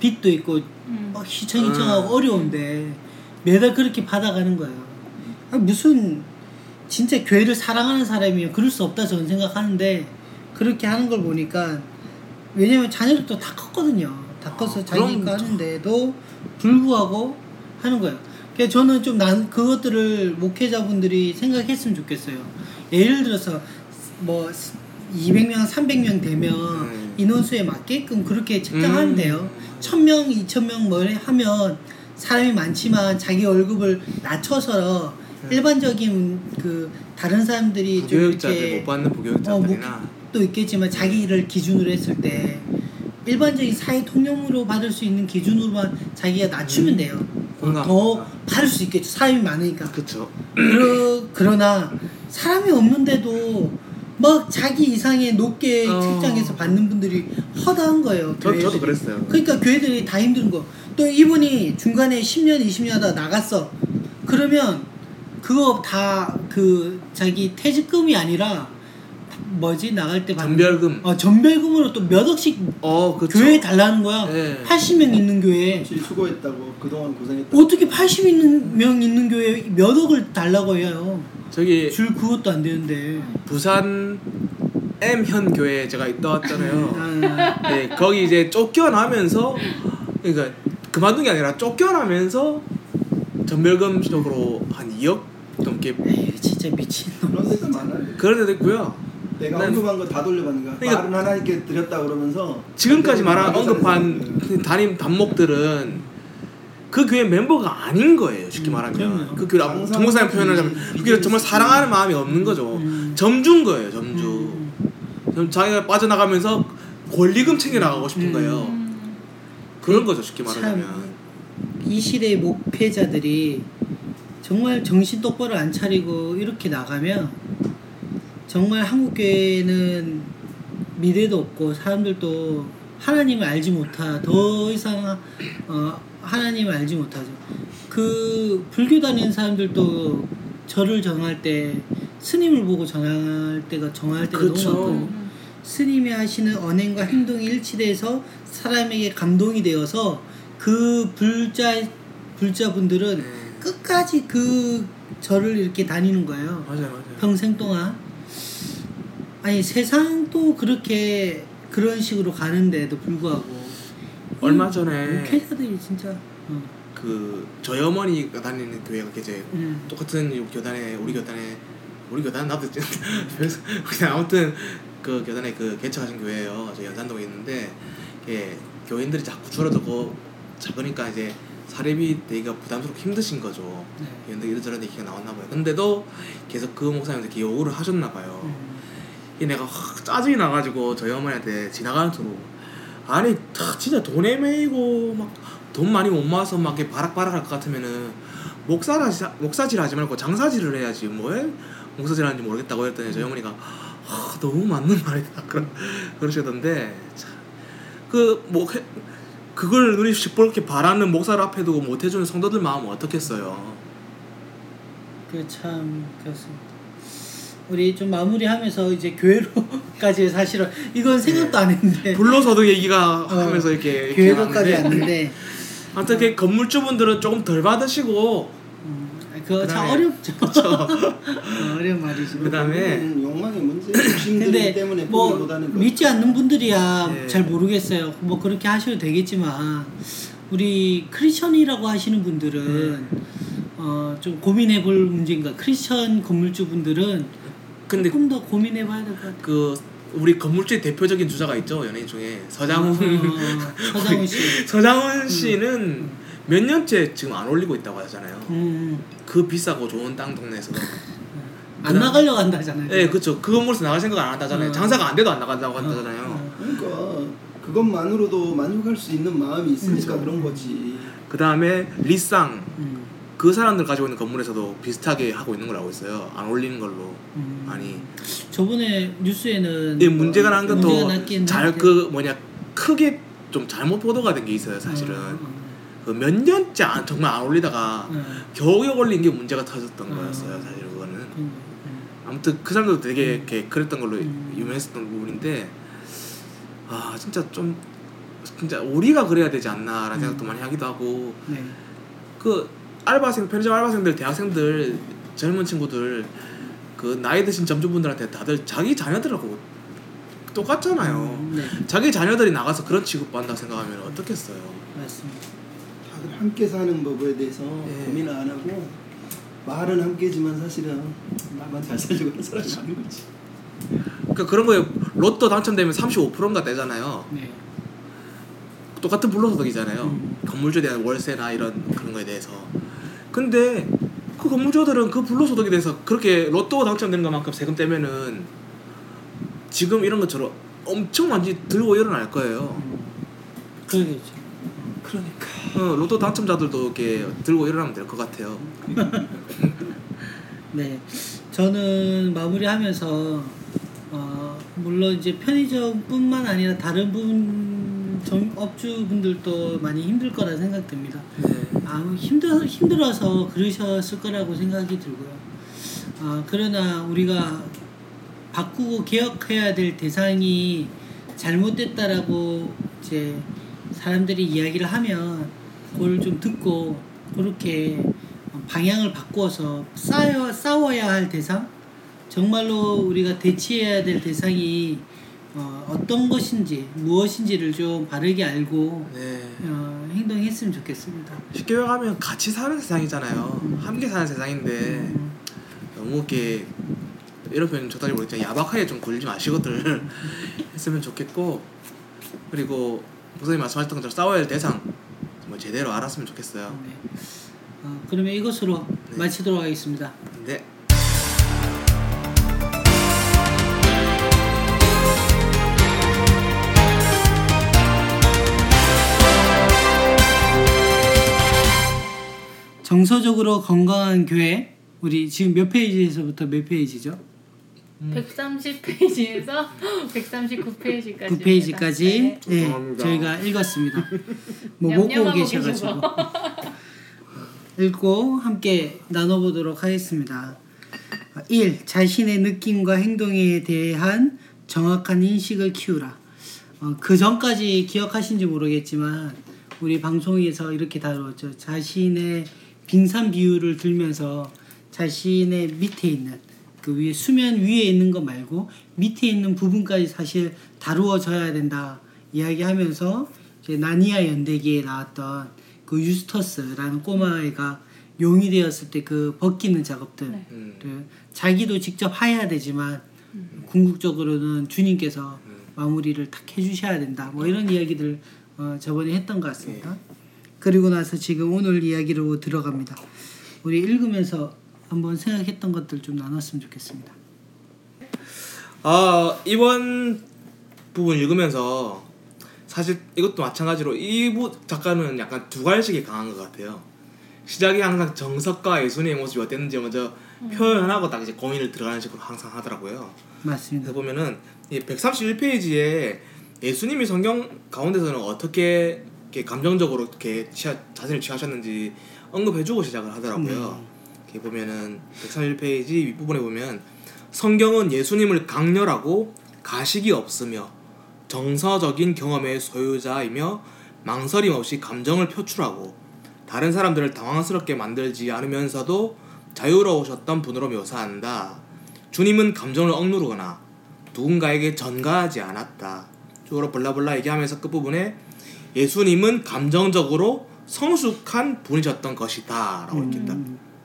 빚도 있고 음. 막 휘청휘청하고 음. 어려운데 매달 그렇게 받아가는 거예요. 아, 무슨 진짜 교회를 사랑하는 사람이면 그럴 수 없다 저는 생각하는데 그렇게 하는 걸 보니까 왜냐면 자녀들도 다 컸거든요. 다 커서 아, 자기 그럼 거 하는데도 불구하고 하는 거예요. 그래서 저는 좀 난 그것들을 목회자분들이 생각했으면 좋겠어요. 예를 들어서 뭐 200명, 300명 되면 음. 인원수에 맞게끔 그렇게 책정하면 음. 돼요. 천 명, 이천 명뭐 하면 사람이 많지만 자기 월급을 낮춰서 네. 일반적인 그 다른 사람들이 좀 부교육자들 못 받는 어, 뭐, 부교육자들이나 또 있겠지만 자기를 기준으로 했을 때 일반적인 사회 통념으로 받을 수 있는 기준으로만 자기가 낮추면 돼요. 어, 공감. 더 받을 수 있겠죠. 사람이 많으니까. 그러, 그러나 사람이 없는데도 막 자기 이상의 높게 어. 책장에서 받는 분들이 허다한 거예요. 저, 교회들이. 저도 그랬어요 그러니까 교회들이 다 힘든 거. 또 이분이 중간에 10년, 20년 하다 나갔어. 그러면 그거 다 그 자기 퇴직금이 아니라 뭐지 나갈 때 받는 전별금 어 전별금으로 또 몇 억씩 어 그쵸 교회에 달라는 거야. 네. 80명 있는 교회에 수고했다고 그동안 고생했다고 어떻게 80 있는 명 있는 교회에 몇 억을 달라고 해요. 저기 줄 그것도 안 되는데. 부산 M현 교회에 제가 있다 왔잖아요 아, 네, 거기 이제 쫓겨나면서 그러니까 그만둔 게 아니라 쫓겨나면서 전별금적으로 한 2억 넘게 에이, 진짜 미친놈. 그런 데도 많아요 그런 데도 있고요 내가 난- 언급한 거 다 돌려받는 거야 그러니까- 말은 하나님께 드렸다 그러면서 지금까지 말한 많이 언급한. 그 담임 단목들은 그 교회 멤버가 아닌 거예요 쉽게 음, 말하면 그럼요. 그 교회 정보사님 표현을 하자면 그 교회 정말 사랑하는 마음이 없는 거죠 음. 점주인 거예요 점주 음. 그럼 자기가 빠져나가면서 권리금 챙겨 나가고 싶은 음. 거예요 음. 그런 거죠 쉽게 참. 말하자면 이 시대의 목회자들이 정말 정신 똑바로 안 차리고 이렇게 나가면 정말 한국 교회는 미래도 없고 사람들도 하나님을 알지 못하 더 이상 어, 하나님을 알지 못하죠. 그 불교 다니는 사람들도 절을 정할 때 스님을 보고 정할 때가 정할 때가 그쵸. 너무 많고 스님이 하시는 언행과 행동이 일치돼서 사람에게 감동이 되어서 그 불자 불자분들은 네. 끝까지 그 절을 이렇게 다니는 거예요. 맞아요 맞아요 평생 동안. 아니 세상도 그렇게 그런 식으로 가는데도 불구하고 얼마 이 전에 목회자들이 진짜 어, 그 저희 어머니가 다니는 교회가 이제 음. 똑같은 교단에 우리 교단에 우리 교단 나도 그냥 아무튼 그 교단에 그 개척하신 교회예요. 저 연산동에 있는데 예, 교인들이 자꾸 줄어들고 작으니까 이제 사례비 대기가 부담스럽고 힘드신 거죠. 네. 교인들 이런저런 얘기가 나왔나 봐요. 근데도 계속 그 목사님한테 요구를 하셨나 봐요. 음. 이 내가 확 짜증이 나가지고 저희 어머니한테 지나가는 도로 아니 다 진짜 돈에 매이고 막 돈 많이 못 모아서 막 이렇게 바락바락 할 것 같으면은 목사라 목사질 하지 말고 장사질을 해야지 뭐해 목사질 하는지 모르겠다고 했더니 저희 어머니가 아, 너무 맞는 말이다 그러, 그러시던데 그뭐 그걸 눈이 시뻘겋게 바라는 목사를 앞에 두고 못 해주는 성도들 마음은 어떻겠어요? 그 참 그렇습니다. 우리 좀 마무리하면서 이제 교회로까지 사실은 이건 생각도 안 했는데. 불로소득 얘기가 어, 하면서 이렇게 교회로까지 왔는데. 아무튼 그 건물주분들은 조금 덜 받으시고 음, 그거 참 그다음에- 어렵죠. 어, 어려운 말이죠. 그다음에 음, 욕망의 문제 근데 때문에 뭐 포기보다는 그 믿지 않는 분들이야 예. 잘 모르겠어요. 뭐 그렇게 하셔도 되겠지만 우리 크리스천이라고 하시는 분들은 어, 좀 고민해 볼 문제인가. 크리스천 건물주 분들은 근데 조금 더 고민해 봐야 될 것 같아요. 그 우리 건물주의 대표적인 주자가 있죠 연예인 중에 서장훈 어, 서장훈 씨. 서장훈 씨는 몇 년째 지금 안 올리고 있다고 하잖아요. 음, 그 비싸고 좋은 땅 동네에서도. 안 나가려고 한다잖아요. 네, 그렇죠. 그 건물에서 나갈 생각 안 한다잖아요. 어. 장사가 안 돼도 안 나간다고 한다잖아요. 어, 그러니까 그것만으로도 만족할 수 있는 마음이 있으니까 그런 거지. 그 다음에 리쌍 음, 그 사람들 가지고 있는 건물에서도 비슷하게 하고 있는 걸 알고 있어요. 안 올리는 걸로. 음. 아니 저번에 뉴스에는 이 문제가 난 것도 잘. 그 뭐냐 크게 좀 잘못 보도가 된 게 있어요. 사실은 어, 그 몇 년째 안, 정말 안 올리다가 어, 어, 겨우겨우 올린 게 문제가 터졌던 어. 거였어요. 사실 그거는. 음, 음. 아무튼 그 사람도 되게 이렇게 그랬던 걸로 음. 유명했었던 부분인데 아 진짜 좀 진짜 우리가 그래야 되지 않나라는 음. 생각도 많이 하기도 하고 네. 그 알바생 편의점 알바생들 대학생들 젊은 친구들 그 나이 드신 점주분들한테 다들 자기 자녀들하고 똑같잖아요. 음, 네, 자기 자녀들이 나가서 그런 취급받는다 생각하면 어떻겠어요. 맞습니다. 다들 함께 사는 법에 대해서 예. 고민을 안 하고 말은 함께지만 사실은 나만 잘 살려고 하는 사람이 많은 거지. 그러니까 그런 거에 로또 당첨되면 35%인가 떼잖아요. 네. 똑같은 불로소득이잖아요. 음. 건물주에 대한 월세나 이런 그런 거에 대해서. 근데 그 건물주들은 그 불로소득에 대해서 그렇게 로또 당첨되는 것만큼 세금 떼면은 지금 이런 것처럼 엄청 많이 들고 일어날 거예요. 음. 그러겠죠. 그러니까 어, 로또 당첨자들도 이렇게 들고 일어나면 될 것 같아요. 네, 저는 마무리하면서 어, 물론 이제 편의점뿐만 아니라 다른 분 점, 업주분들도 많이 힘들 거라 생각됩니다. 네. 아무 힘들 힘들어서 그러셨을 거라고 생각이 들고요. 아 그러나 우리가 바꾸고 개혁해야 될 대상이 잘못됐다라고 이제 사람들이 이야기를 하면 그걸 좀 듣고 그렇게 방향을 바꾸어서 싸워 싸워야 할 대상 정말로 우리가 대치해야 될 대상이 어, 어떤 것인지 무엇인지를 좀 바르게 알고 네. 어, 행동했으면 좋겠습니다. 쉽게 말하면 같이 사는 세상이잖아요. 함께 사는 세상인데 음, 너무 이렇게 이런 표현 적당히 모르겠지만 야박하게 좀 굴지 마시고들 했으면 좋겠고 그리고 목사님 말씀하셨던 것처럼 싸워야 할 대상 뭐 제대로 알았으면 좋겠어요. 네. 어, 그러면 이것으로 네. 마치도록 하겠습니다. 네. 정서적으로 건강한 교회 우리 지금 몇 페이지에서부터 몇 페이지죠? 130페이지에서 139페이지까지. 9페이지까지 네, 죄송합니다. 저희가 읽었습니다. 뭐 먹고 계셔가지고 읽고 함께 나눠보도록 하겠습니다. 1. 자신의 느낌과 행동에 대한 정확한 인식을 키우라. 어, 그 전까지 기억하신지 모르겠지만 우리 방송에서 이렇게 다루었죠. 자신의 빙산 비율을 들면서 자신의 밑에 있는 그 위에 수면 위에 있는 거 말고 밑에 있는 부분까지 사실 다루어져야 된다 이야기하면서 이제 나니아 연대기에 나왔던 그 유스터스라는 꼬마애가 용이 되었을 때 그 벗기는 작업들 네. 음. 를 자기도 직접 해야 되지만 궁극적으로는 주님께서 마무리를 탁 해주셔야 된다. 뭐 이런 이야기들 어, 저번에 했던 것 같습니다. 그리고 나서 지금 오늘 이야기로 들어갑니다. 우리 읽으면서 한번 생각했던 것들 좀 나눴으면 좋겠습니다. 아 이번 부분 읽으면서 사실 이것도 마찬가지로 이 부- 작가는 약간 두갈식이 강한 것 같아요. 시작이 항상 정석과 예수님의 모습이 어땠는지 먼저 표현하고 딱 이제 고민을 들어가는 식으로 항상 하더라고요. 맞습니다. 그래서 보면은 이 131페이지에 예수님이 성경 가운데서는 어떻게 이렇게 감정적으로 이렇게 취하, 자신을 취하셨는지 언급해주고 시작을 하더라고요. 이렇게 보면은 131페이지 윗부분에 보면 성경은 예수님을 강렬하고 가식이 없으며 정서적인 경험의 소유자이며 망설임 없이 감정을 표출하고 다른 사람들을 당황스럽게 만들지 않으면서도 자유로우셨던 분으로 묘사한다. 주님은 감정을 억누르거나 누군가에게 전가하지 않았다. 쪽으로 블라블라 얘기하면서 끝부분에 예수님은 감정적으로 성숙한 분이셨던 것이다. 라고 이렇게 딱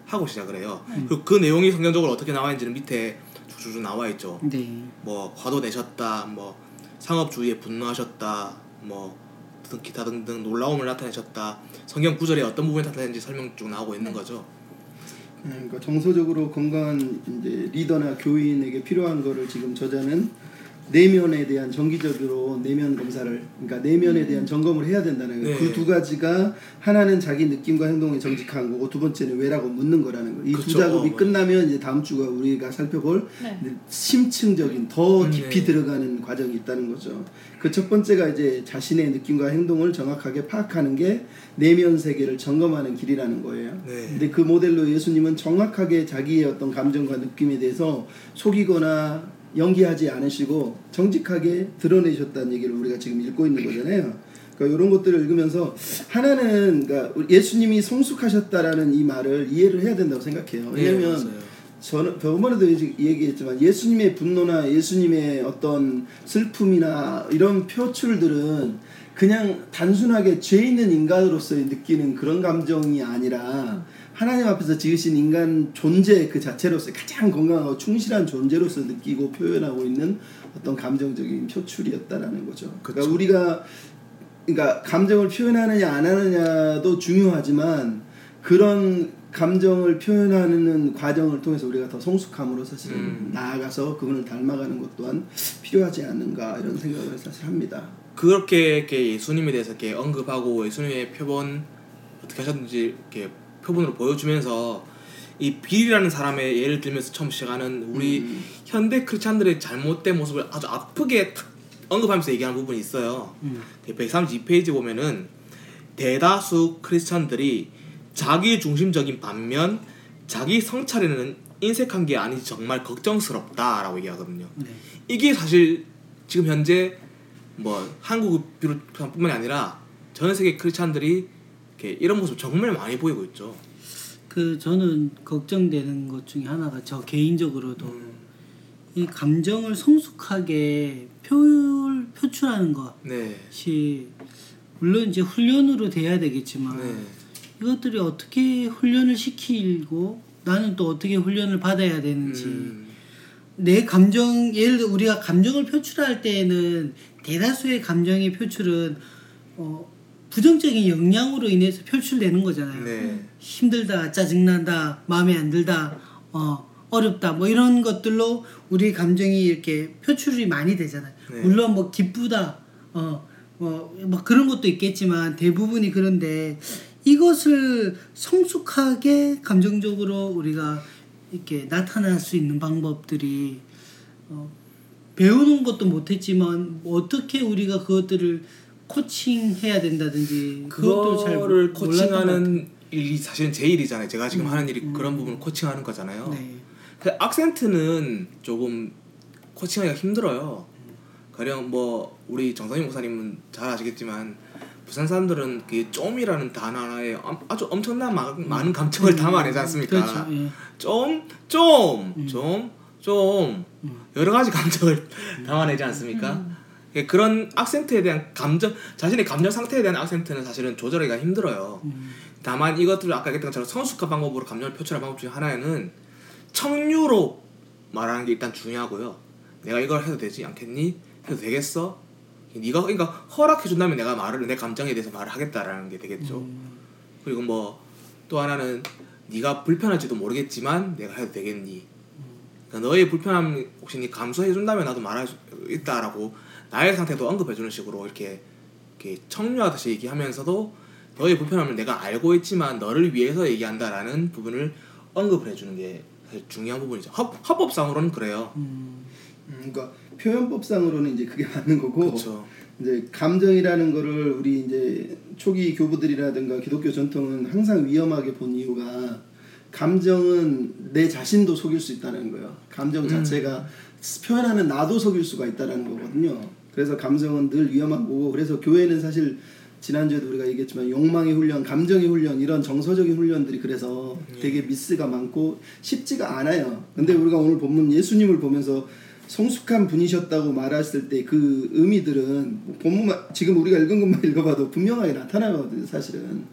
하고 시작을 해요. 그리고 그 내용이 성경적으로 어떻게 나와 있는지는 밑에 쭉쭉 나와 있죠. 네. 뭐 화도 내셨다, 뭐 상업주의에 분노하셨다, 뭐 등- 기타 등등 놀라움을 나타내셨다. 성경 구절에 어떤 부분이 나타내는지 설명 쭉 나오고 있는 거죠. 음, 그러니까 정서적으로 건강한 이제 리더나 교인에게 필요한 거를 지금 저자는 내면에 대한 정기적으로 내면 검사를 그러니까 내면에 대한 점검을 해야 된다는 거예요. 네. 그두 가지가 하나는 자기 느낌과 행동이 정직한 거고 두 번째는 왜라고 묻는 거라는 거예요. 이두 그쵸. 작업이 어, 끝나면 이제 다음 주가 우리가 살펴볼 네. 심층적인 더 음, 깊이 네. 들어가는 과정이 있다는 거죠. 그 첫 번째가 이제 자신의 느낌과 행동을 정확하게 파악하는 게 내면 세계를 점검하는 길이라는 거예요. 네. 근데 그 모델로 예수님은 정확하게 자기의 어떤 감정과 느낌에 대해서 속이거나 연기하지 않으시고 정직하게 드러내셨다는 얘기를 우리가 지금 읽고 있는 거잖아요. 그러니까 이런 것들을 읽으면서 하나는 그러니까 예수님이 성숙하셨다라는 이 말을 이해를 해야 된다고 생각해요. 네, 왜냐하면 맞아요. 저는 저번에도 얘기- 얘기했지만 예수님의 분노나 예수님의 어떤 슬픔이나 이런 표출들은 그냥 단순하게 죄 있는 인간으로서의 느끼는 그런 감정이 아니라 하나님 앞에서 지으신 인간 존재 그 자체로서 가장 건강하고 충실한 존재로서 느끼고 표현하고 있는 어떤 감정적인 표출이었다라는 거죠. 그러니까 그쵸. 우리가 그러니까 감정을 표현하느냐 안 하느냐도 중요하지만 그런 감정을 표현하는 과정을 통해서 우리가 더 성숙함으로 사실은 음. 나아가서 그분을 닮아가는 것 또한 필요하지 않는가 이런 생각을 사실 합니다. 그렇게 이렇게 예수님에 대해서 이렇게 언급하고 예수님의 표본 어떻게 하셨는지 이렇게 표본으로 보여주면서 이 빌이라는 사람의 예를 들면서 처음 시작하는 우리 음. 현대 크리스찬들의 잘못된 모습을 아주 아프게 탁 언급하면서 얘기하는 부분이 있어요. 음. 132페이지 보면은 대다수 크리스찬들이 자기 중심적인 반면 자기 성찰에는 인색한 게 아닌지 정말 걱정스럽다라고 얘기하거든요. 네. 이게 사실 지금 현재 뭐 한국 비롯뿐만이 아니라 전 세계 크리스찬들이 이런 모습 정말 많이 보이고 있죠. 그 저는 걱정되는 것 중에 하나가 저 개인적으로도 음. 이 감정을 성숙하게 표, 표출하는 네. 것이 물론 이제 훈련으로 돼야 되겠지만 네. 이것들이 어떻게 훈련을 시키고 나는 또 어떻게 훈련을 받아야 되는지 음. 내 감정 예를 들어 우리가 감정을 표출할 때에는 대다수의 감정의 표출은 어, 부정적인 영향으로 인해서 표출되는 거잖아요. 네. 힘들다, 짜증난다, 마음에 안 들다, 어, 어렵다, 뭐 이런 것들로 우리 감정이 이렇게 표출이 많이 되잖아요. 네. 물론 뭐 기쁘다, 어, 뭐, 뭐 그런 것도 있겠지만 대부분이 그런데 이것을 성숙하게 감정적으로 우리가 이렇게 나타날 수 있는 방법들이 어, 배우는 것도 못했지만 뭐 어떻게 우리가 그것들을 코칭해야 된다든지 그것도 잘 그거를 몰랐던 것 같아요. 코칭하는 일이 사실은 제 일이잖아요. 제가 지금 음, 하는 일이 음. 그런 부분을 코칭하는 거잖아요. 네. 그 악센트는 조금 코칭하기가 힘들어요. 가령 뭐 우리 정상희 목사님은 잘 아시겠지만 부산 사람들은 그 좀이라는 단어 하나에 엄- 아주 엄청난 마, 많은 감정을 담아내지 않습니까? 그렇죠. 예. 좀, 좀, 음. 좀, 좀 음. 여러 가지 감정을 담아내지 않습니까? 예, 그런 악센트에 대한 감정, 자신의 감정 상태에 대한 악센트는 사실은 조절하기가 힘들어요. 음. 다만 이것들을 아까 얘기했던 것처럼 성숙한 방법으로 감정을 표출하는 방법 중에 하나는 청유로 말하는 게 일단 중요하고요. 내가 이걸 해도 되지 않겠니? 해도 되겠어? 네가 그러니까 허락해 준다면 내가 말을 내 감정에 대해서 말을 하겠다라는 게 되겠죠. 음. 그리고 뭐 또 하나는 네가 불편할지도 모르겠지만 내가 해도 되겠니? 그러니까 너의 불편함 혹시 네 감수해 준다면 나도 말할 수 있다라고 나의 상태도 언급해 주는 식으로 이렇게 이렇게 청유하듯이 얘기하면서도 너의 불편함을 내가 알고 있지만 너를 위해서 얘기한다라는 부분을 언급을 해주는 게 사실 중요한 부분이죠. 합, 합법상으로는 그래요. 음. 음, 그러니까 표현법상으로는 이제 그게 맞는 거고 그렇죠. 이제 감정이라는 거를 우리 이제 초기 교부들이라든가 기독교 전통은 항상 위험하게 본 이유가 감정은 내 자신도 속일 수 있다는 거예요. 감정 자체가 표현하는 나도 속일 수가 있다는 거거든요. 그래서 감정은 늘 위험한 거고 그래서 교회는 사실 지난주에도 우리가 얘기했지만 욕망의 훈련, 감정의 훈련 이런 정서적인 훈련들이 그래서 되게 미스가 많고 쉽지가 않아요. 근데 우리가 오늘 본문 예수님을 보면서 성숙한 분이셨다고 말했을 때 그 의미들은 뭐 본문만 지금 우리가 읽은 것만 읽어봐도 분명하게 나타나거든요, 사실은.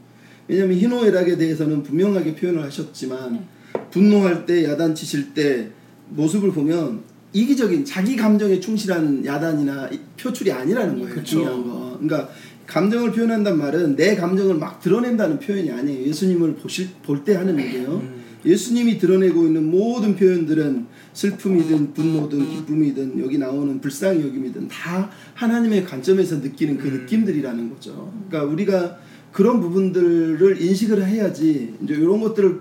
왜냐하면 희노애락에 대해서는 분명하게 표현을 하셨지만 분노할 때 야단치실 때 모습을 보면 이기적인 자기 감정에 충실한 야단이나 이- 표출이 아니라는 거예요. 그쵸. 중요한 거. 그러니까 감정을 표현한단 말은 내 감정을 막 드러낸다는 표현이 아니에요. 예수님을 보실 볼 때 하는 얘기예요. 음. 예수님이 드러내고 있는 모든 표현들은 슬픔이든 분노든 기쁨이든 여기 나오는 불쌍히 여김이든 다 하나님의 관점에서 느끼는 그 음. 느낌들이라는 거죠. 그러니까 우리가 그런 부분들을 인식을 해야지 이제 이런 것들을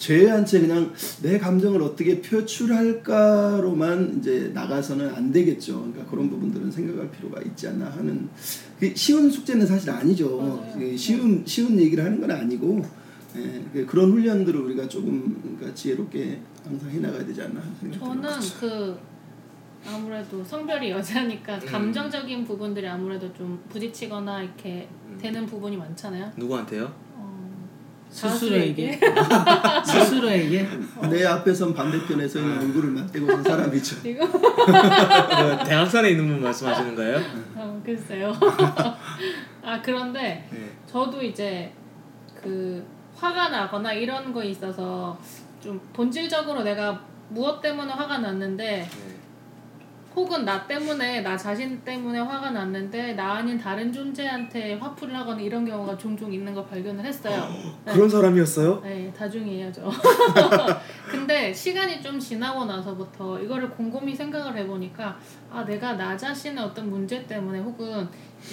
제외한 채 그냥 내 감정을 어떻게 표출할까로만 이제 나가서는 안 되겠죠. 그러니까 그런 부분들은 생각할 필요가 있지 않나 하는 그 쉬운 숙제는 사실 아니죠. 맞아요. 그 쉬운 쉬운 얘기를 하는 건 아니고 예, 그 그런 훈련들을 우리가 조금 그러니까 지혜롭게 항상 해나가야 되지 않나 저는. 그 아무래도 성별이 여자니까 음. 감정적인 부분들이 아무래도 좀 부딪히거나 이렇게 음. 되는 부분이 많잖아요. 누구한테요? 어, 스스로에게 스스로에게 내 앞에선 반대편에 서 있는 얼굴을 맞대고 선 사람이죠. 그리고 그 대학산에 있는 분 말씀하시는 거예요? 어, 글쎄요. 아 그런데 네. 저도 이제 그 화가 나거나 이런 거 있어서 좀 본질적으로 내가 무엇 때문에 화가 났는데 네. 혹은 나 때문에 나 자신 때문에 화가 났는데 나 아닌 다른 존재한테 화풀이를 하거나 이런 경우가 종종 있는 걸 발견을 했어요. 네. 그런 사람이었어요? 네, 다중이해야죠. 근데 시간이 좀 지나고 나서부터 이거를 곰곰이 생각을 해보니까 아 내가 나 자신의 어떤 문제 때문에 혹은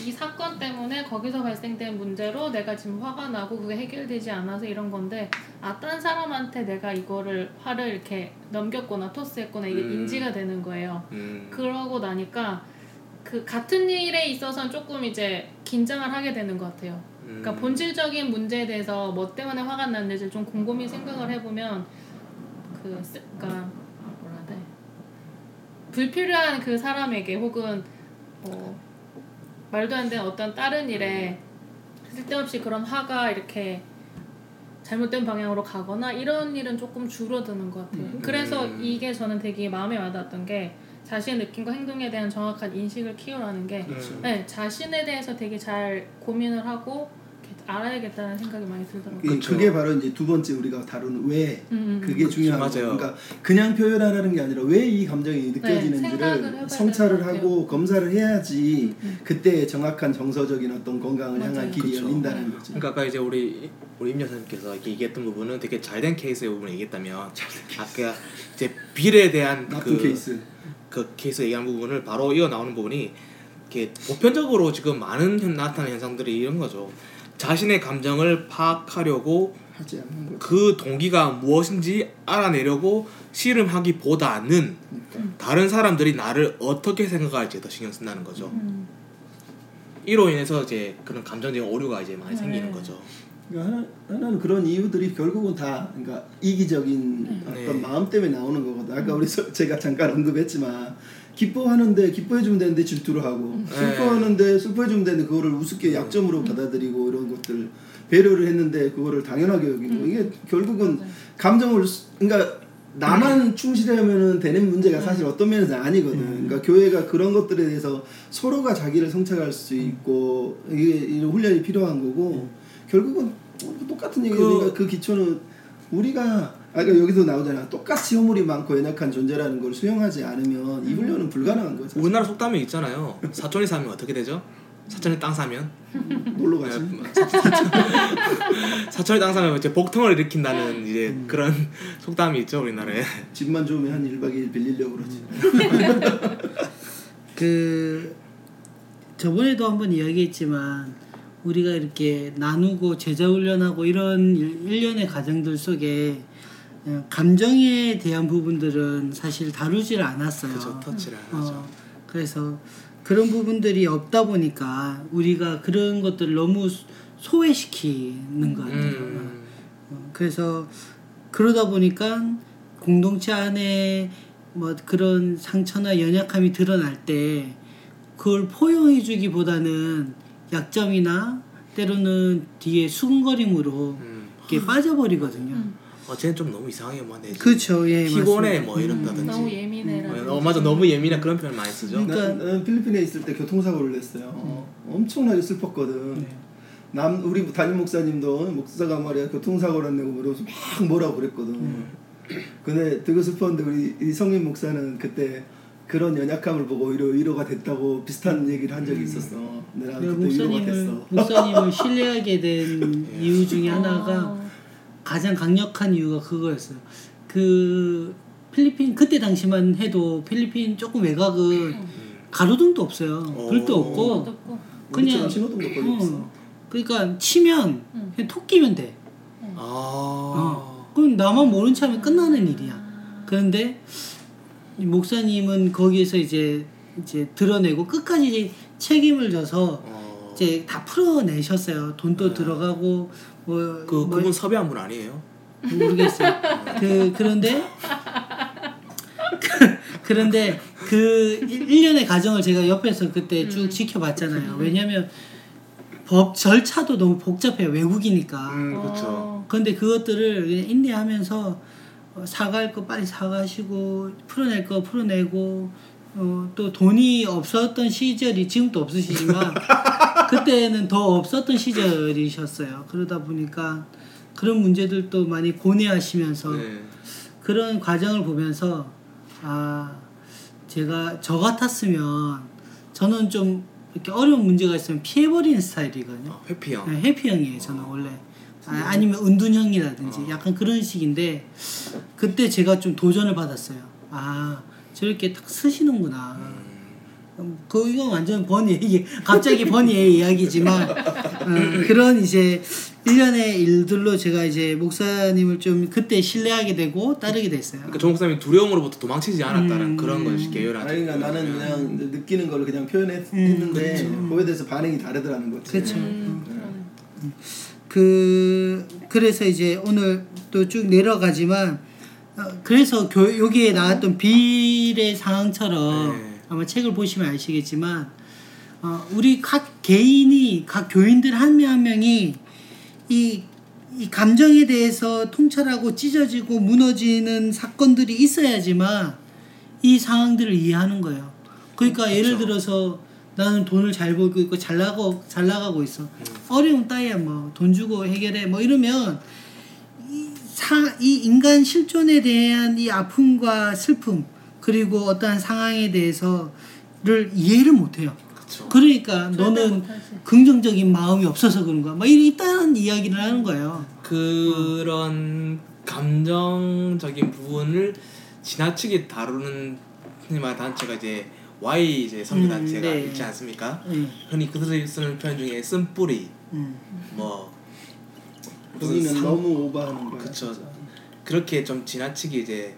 이 사건 때문에 거기서 발생된 문제로 내가 지금 화가 나고 그게 해결되지 않아서 이런 건데 아 딴 사람한테 내가 이거를 화를 이렇게 넘겼거나 토스했거나 이게 음. 인지가 되는 거예요. 음. 그러고 나니까 그 같은 일에 있어서는 조금 이제 긴장을 하게 되는 것 같아요. 그러니까 음. 본질적인 문제에 대해서 뭐 때문에 화가 났는지 좀 곰곰이 생각을 해보면 그 쓰- 그러니까 불필요한 그 사람에게 혹은 뭐 말도 안 되는 어떤 다른 일에 쓸데없이 그런 화가 이렇게 잘못된 방향으로 가거나 이런 일은 조금 줄어드는 것 같아요. 그래서 음. 이게 저는 되게 마음에 와닿았던 게 자신의 느낌과 행동에 대한 정확한 인식을 키우라는 게 음. 네, 자신에 대해서 되게 잘 고민을 하고 알아야겠다는 생각이 많이 들더라고요. 그- 그쵸. 그게 바로 이제 두 번째 우리가 다루는 왜 음, 음, 그게 중요한 거 맞아요. 그러니까 그냥 표현하라는 게 아니라 왜 이 감정이 해봐야 느껴지는지를 되는 성찰을. 하고 검사를 해야지 음. 그때 정확한 정석적인 어떤 건강을 맞아요. 향한 길이 그쵸. 열린다는 거죠. 그러니까 아까 이제 우리 우리 임 여사님께서 이렇게 얘기했던 부분은 되게 잘된 케이스의 부분을 얘기했다면 아까 이제 빌에 대한 나쁜 그, 케이스. 그 케이스 얘기한 부분을 바로 이어 나오는 부분이 이렇게 보편적으로 지금 많은 현- 나타나는 현상들이 이런 거죠. 자신의 감정을 파악하려고 하지 않는 거. 그 동기가 무엇인지 알아내려고 씨름하기보다는 그러니까. 다른 사람들이 나를 어떻게 생각할지에 더 신경 쓴다는 거죠. 음. 이로 인해서 이제 그런 감정적인 오류가 이제 많이 생기는 네. 거죠. 그러니까 하나, 하나는 그런 이유들이 결국은 다 그러니까 이기적인 어떤 네. 마음 때문에 나오는 거거든. 아까 우리 서- 제가 잠깐 언급했지만 기뻐하는데 기뻐해주면 되는데 질투를 하고 네. 슬퍼하는데 슬퍼해주면 되는데 그거를 우습게 약점으로 받아들이고 이런 것들 배려를 했는데 그거를 당연하게 여기고. 이게 결국은. 감정을 수- 그러니까 나만 충실하면은 되는 문제가 사실 어떤 면에서 아니거든. 그러니까 교회가 그런 것들에 대해서 서로가 자기를 성찰할 수 있고 이게 이런 훈련이 필요한 거고 결국은 뭐 똑같은 얘기니까 그- 그, 기초는 우리가 아까 여기서 나오잖아. 똑같이 허물이 많고 연약한 존재라는 걸 수용하지 않으면 이 훈련은 불가능한 거죠. 우리나라 속담이 있잖아요. 사촌이 사면 어떻게 되죠? 사촌이 땅 사면 놀러 가지. 네, 사촌이 땅 사면 이제 복통을 일으킨다는 이제 음. 그런 속담이 있죠 우리나라에. 집만 좋으면 한 1박 2일 빌리려고 그러지. 그 저번에도 한번 이야기했지만 우리가 이렇게 나누고 제자 훈련하고 이런 일- 일련의 과정들 속에 어, 감정에 대한 부분들은 사실 다루지를 않았어요. 그렇죠 터치를 안 하죠. 어, 그래서 그런 부분들이 없다 보니까 우리가 그런 것들을 너무 소- 소외시키는 것 같아요. 음, 어, 그래서 그러다 보니까 공동체 안에 뭐 그런 상처나 연약함이 드러날 때 그걸 포용해주기보다는 약점이나 때로는 뒤에 수근거림으로 음. 이렇게 빠져버리거든요. 어 쟤는 좀 너무 이상하게 만 해. 그렇죠, 예, 피곤해 맞습니다. 뭐 이런다든지. 너무 예민해라. 어, 맞아 너무 예민해 그런 표현 많이 쓰죠. 음. 그러니까- 난, 나는 필리핀에 있을 때 교통사고를 냈어요. 어, 엄청나게 슬펐거든. 네. 남 우리 담임 목사님도 목사가 말이야 교통사고를 내고 그러면서 막 뭐라고 그랬거든. 음. 근데 되게 슬펐는데 우리 이 성인 목사는 그때 그런 연약함을 보고 위로 위로가 됐다고 비슷한 얘기를 한 적이 있었어. 내가 그때 위로가 목사님을 됐어. 목사님을 신뢰하게 된 이유 중에 하나가 어. 가장 강력한 이유가 그거였어요. 그 필리핀 그때 당시만 해도 필리핀 조금 외곽은 가로등도 없어요. 불도 오. 없고 어둡고. 우리처럼 그냥 신호등도 거의 어, 없어. 그러니까 치면 응. 그냥 톡 끼면 돼. 아. 어. 그럼 나만 모른 체 하면 끝나는 일이야. 그런데 이 목사님은 거기에서 이제 이제 드러내고 끝까지 책임을 져서 어. 이제 다 풀어내셨어요. 돈도 들어가고 뭐, 그 뭐 그분 섭외한 분 아니에요? 모르겠어요. 그 그런데 그런데 그 1년의 과정을 제가 옆에서 그때 쭉 지켜봤잖아요. 왜냐면 법 절차도 너무 복잡해요. 외국이니까. 음 그렇죠. 어. 그런데 그것들을 그냥 인내하면서 어, 사과할 거 빨리 사과하시고 풀어낼 거 풀어내고 어, 또 돈이 없었던 시절이 지금도 없으시지만 그때는 더 없었던 시절이셨어요. 그러다 보니까 그런 문제들도 많이 고뇌하시면서 네. 그런 과정을 보면서 아 제가 저 같았으면 저는 좀 이렇게 어려운 문제가 있으면 피해버리는 스타일이거든요. 어, 회피형. 네, 해피형이에요 저는 원래 아, 아니면 은둔형이라든지 어. 약간 그런 식인데 그때 제가 좀 도전을 받았어요 아 저렇게 딱 쓰시는구나 음, 그 이건 완전 번 얘기 갑자기 번의 이야기지만 어, 그런 이제 일련의 일들로 제가 이제 목사님을 좀 그때 신뢰하게 되고 따르게 됐어요 그러니까 조 목사님이 두려움으로부터 도망치지 않았다는 음. 그런 것이 계열한. 아니 그러니까 나는 그냥 느끼는 거를 그냥 표현했는데 그거에 대해서 반응이 다르더라는 거지. 그렇죠. 음, 그러네. 그 그래서 이제 오늘 또 쭉 내려가지만 어, 그래서 교, 여기에 나왔던 비례 상황처럼 네. 아마 책을 보시면 아시겠지만 어, 우리 각 개인이 각 교인들 한 명 한 명이 이, 이 감정에 대해서 통찰하고 찢어지고 무너지는 사건들이 있어야지만 이 상황들을 이해하는 거예요. 그러니까 예를 들어서 나는 돈을 잘 벌고 있고 잘 나가고 잘 나가고 있어. 어려움 따위야 뭐 돈 주고 해결해 뭐 이러면 이, 사, 이 인간 실존에 대한 이 아픔과 슬픔 그리고 어떠한 상황에 대해서를 이해를 못해요. 그렇죠. 그러니까 너는 못하지. 긍정적인 마음이 없어서 그런 거야. 막 이딴 이야기를 하는 거예요. 그런 감정적인 부분을 지나치게 다루는 말하는 단체가 이제 Y 이제 선교 음, 단체가 네. 있지 않습니까? 음, 흔히 그들이 쓰는 표현 중에 쓴뿌리 음. 뭐 상- 너무 오버하는 거야. 그쵸. 진짜. 그렇게 좀 지나치게 이제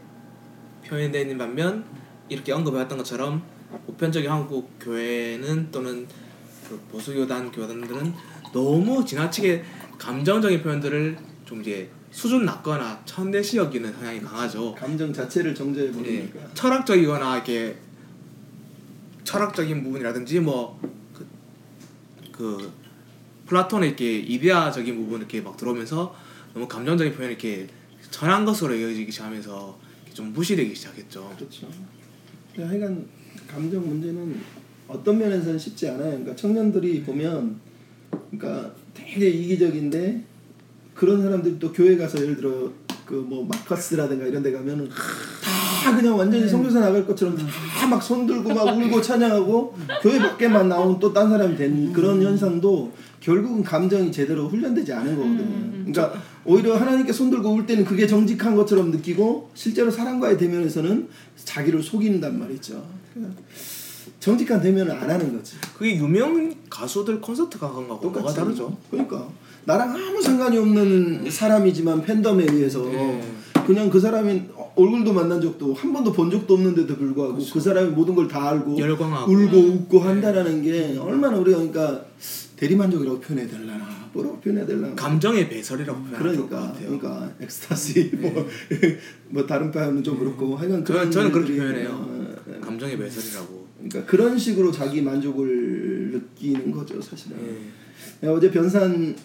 표현되어 있는 반면 이렇게 언급해왔던 것처럼 보편적인 한국 교회는 또는 그 보수교단 교단들은 너무 지나치게 감정적인 표현들을 좀 이제 수준 낮거나 천대시 여기는 성향이 강하죠. 감정 자체를 정죄해 예, 버리니까. 철학적이거나 이렇게 철학적인 부분이라든지 뭐그 그 플라톤의 이렇게 이데아적인 부분 이렇게 막 들어오면서 너무 감정적인 표현이 이렇게 전한 것으로 여겨지기 시작하면서 좀 무시되기 시작했죠. 그렇죠. 하여간 감정 문제는 어떤 면에서는 쉽지 않아요. 그러니까 청년들이 보면 그러니까 되게 이기적인데 그런 사람들이 또 교회 가서 예를 들어 그 뭐 마커스라든가 이런 데 가면은 다 그냥 완전히 성교사 나갈 것처럼 다 막 손 들고 막 울고 찬양하고 교회 밖에만 나온 또 딴 사람이 된 그런 현상도 결국은 감정이 제대로 훈련되지 않은 거거든요. 그러니까 오히려 하나님께 손들고 울 때는 그게 정직한 것처럼 느끼고 실제로 사람과의 대면에서는 자기를 속인단 말이죠. 정직한 대면을 안 하는 거지. 그게 유명 가수들 콘서트 거하고 뭐가 똑같이 다르죠? 그러니까 나랑 아무 상관이 없는 사람이지만 팬덤에 의해서 네. 그냥 그 사람이 얼굴도 만난 적도 한 번도 본 적도 없는데도 불구하고 그렇죠. 그 사람이 모든 걸 다 알고 열광하고. 울고 웃고 한다라는 게 얼마나 우리가 그러니까 대리만족이라고 표현해야 되려 나 뭐라고 표현해야 되려나 감정의 배설이라고 표현할 것 그러니까. 그러니까 엑스타시 뭐, 뭐 다른 표현은 좀 그렇고 하여간 저는, 저는 그렇게 표현해요. 어, 감정의 배설이라고. 그러니까 그런 식으로 자기 만족을 느끼는 거죠 사실은. 예. 내가 어제 변산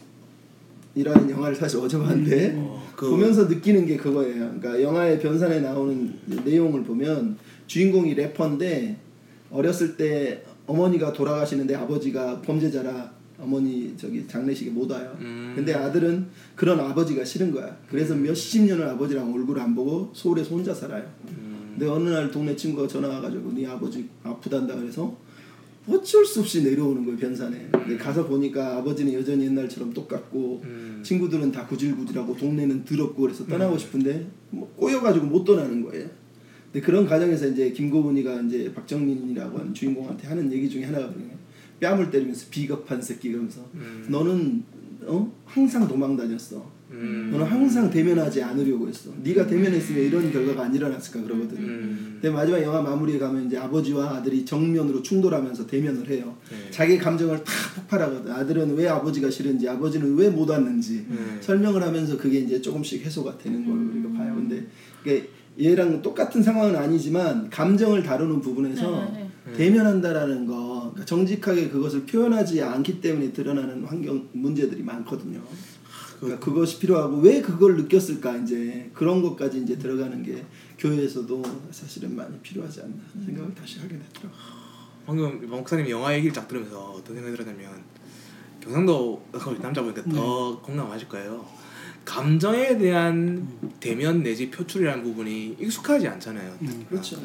이라는 영화를 사실 어제 봤는데 어, 그- 보면서 느끼는 게 그거예요. 그러니까 영화의 변산에 나오는 내용을 보면 주인공이 래퍼인데 어렸을 때 어머니가 돌아가시는데 아버지가 범죄자라 어머니 저기 장례식에 못 와요. 음. 근데 아들은 그런 아버지가 싫은 거야. 그래서 몇십 년을 아버지랑 얼굴 안 보고 서울에서 혼자 살아요. 음. 근데 어느 날 동네 친구가 전화 와가지고 네 아버지 아프단다 그래서 어쩔 수 없이 내려오는 거예요 변산에. 근데 가서 보니까 아버지는 여전히 옛날처럼 똑같고 음. 친구들은 다 구질구질하고 동네는 더럽고 그래서 떠나고 싶은데 뭐 꼬여가지고 못 떠나는 거예요. 근데 그런 과정에서 이제 김고은이가 이제 박정민이라고 하는 주인공한테 하는 얘기 중에 하나가 뭐냐면 뺨을 때리면서 비겁한 새끼 그러면서 음. 너는 어 항상 도망 다녔어. 음. 너는 항상 대면하지 않으려고 했어. 네가 대면했으면 이런 결과가 안 일어났을까 그러거든요. 음. 근데 마지막 영화 마무리에 가면 이제 아버지와 아들이 정면으로 충돌하면서 대면을 해요. 네. 자기 감정을 다 폭발하거든. 아들은 왜 아버지가 싫은지, 아버지는 왜 못 왔는지 네. 설명을 하면서 그게 이제 조금씩 해소가 되는 걸 우리가 봐요. 근데 이게 얘랑 똑같은 상황은 아니지만 감정을 다루는 부분에서 네, 네, 대면한다라는 거 그러니까 정직하게 그것을 표현하지 않기 때문에 드러나는 환경 문제들이 많거든요. 그러니까 그것이 필요하고 왜 그걸 느꼈을까 이제 그런 것까지 이제 들어가는 게 교회에서도 사실은 많이 필요하지 않나 생각을 다시 하게 됐더라고요. 방금 목사님 영화 얘기를 쫙 들으면서 어떤 생각이 들었냐면 경상도 거기 남자분이니까 더 공감하실 거예요. 감정에 대한 대면 내지 표출이라는 부분이 익숙하지 않잖아요. 음. 그렇죠.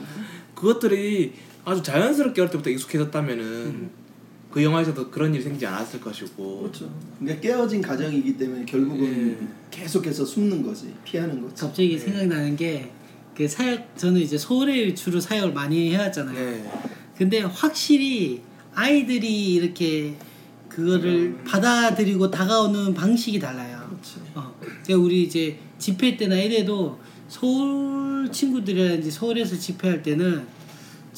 그것들이 아주 자연스럽게 어릴 때부터 익숙해졌다면은 음. 그 영화에서도 그런 일이 생기지 않았을 것이고 그렇죠. 그러니까 깨어진 가정이기 때문에 결국은 예. 계속해서 숨는 거지, 피하는 거지. 갑자기 네. 생각나는 게 그 사역 저는 이제 서울에 주로 사역을 많이 해왔잖아요. 네. 근데 확실히 아이들이 이렇게 그거를 받아들이고 다가오는 방식이 달라요. 그렇지. 어, 그러니까 우리 이제 집회 때나 이래도 서울 친구들이랑 이제 서울에서 집회할 때는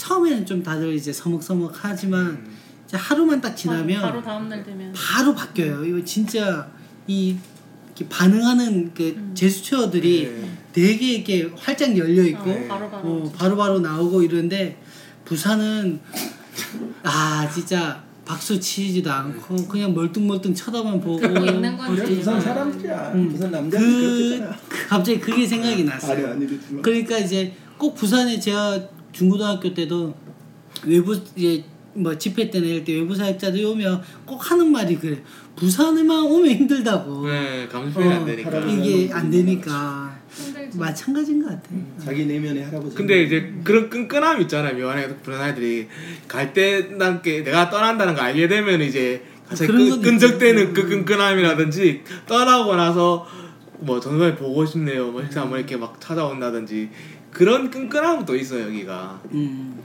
처음에는 좀 다들 이제 서먹서먹하지만 음. 이제 하루만 딱 지나면 바로 다음 날 되면 바로 바뀌어요. 이거 진짜 이 이렇게 반응하는 그 음. 제스처들이 네. 되게 이렇게 활짝 열려 있고 어, 바로바로 어, 바로 바로 나오고 이러는데 부산은 아 진짜 박수 치지도 않고 그냥 멀뚱멀뚱 쳐다만 보고 있는 건지. 부산 사람들이야. 음. 부산 남자들 그 그렇게잖아. 갑자기 그게 생각이 아니 났어요. 아니겠지만. 그러니까 이제 꼭 부산에 제가 중고등학교 때도 외부 이제 뭐 집회 때나 이럴 때 외부 사역자들이 오면 꼭 하는 말이 그래. 부산에만 오면 힘들다고. 네, 감정 표현이 안 어, 되니까. 이게 안 되니까 힘들지. 마찬가지인 것 같아. 자기 내면의 할아버지. 근데 이제 그런 끈끈함 있잖아요. 묘한에 그런 아이들이 갈때 난게 내가 떠난다는 거 알게 되면 이제 끈- 건 끈적대는. 그 끈끈함이라든지 떠나고 나서 뭐 정말 보고 싶네요. 뭐 식사 뭐 이렇게 막 찾아온다든지 그런 끈끈함은 또 있어요 여기가. 음.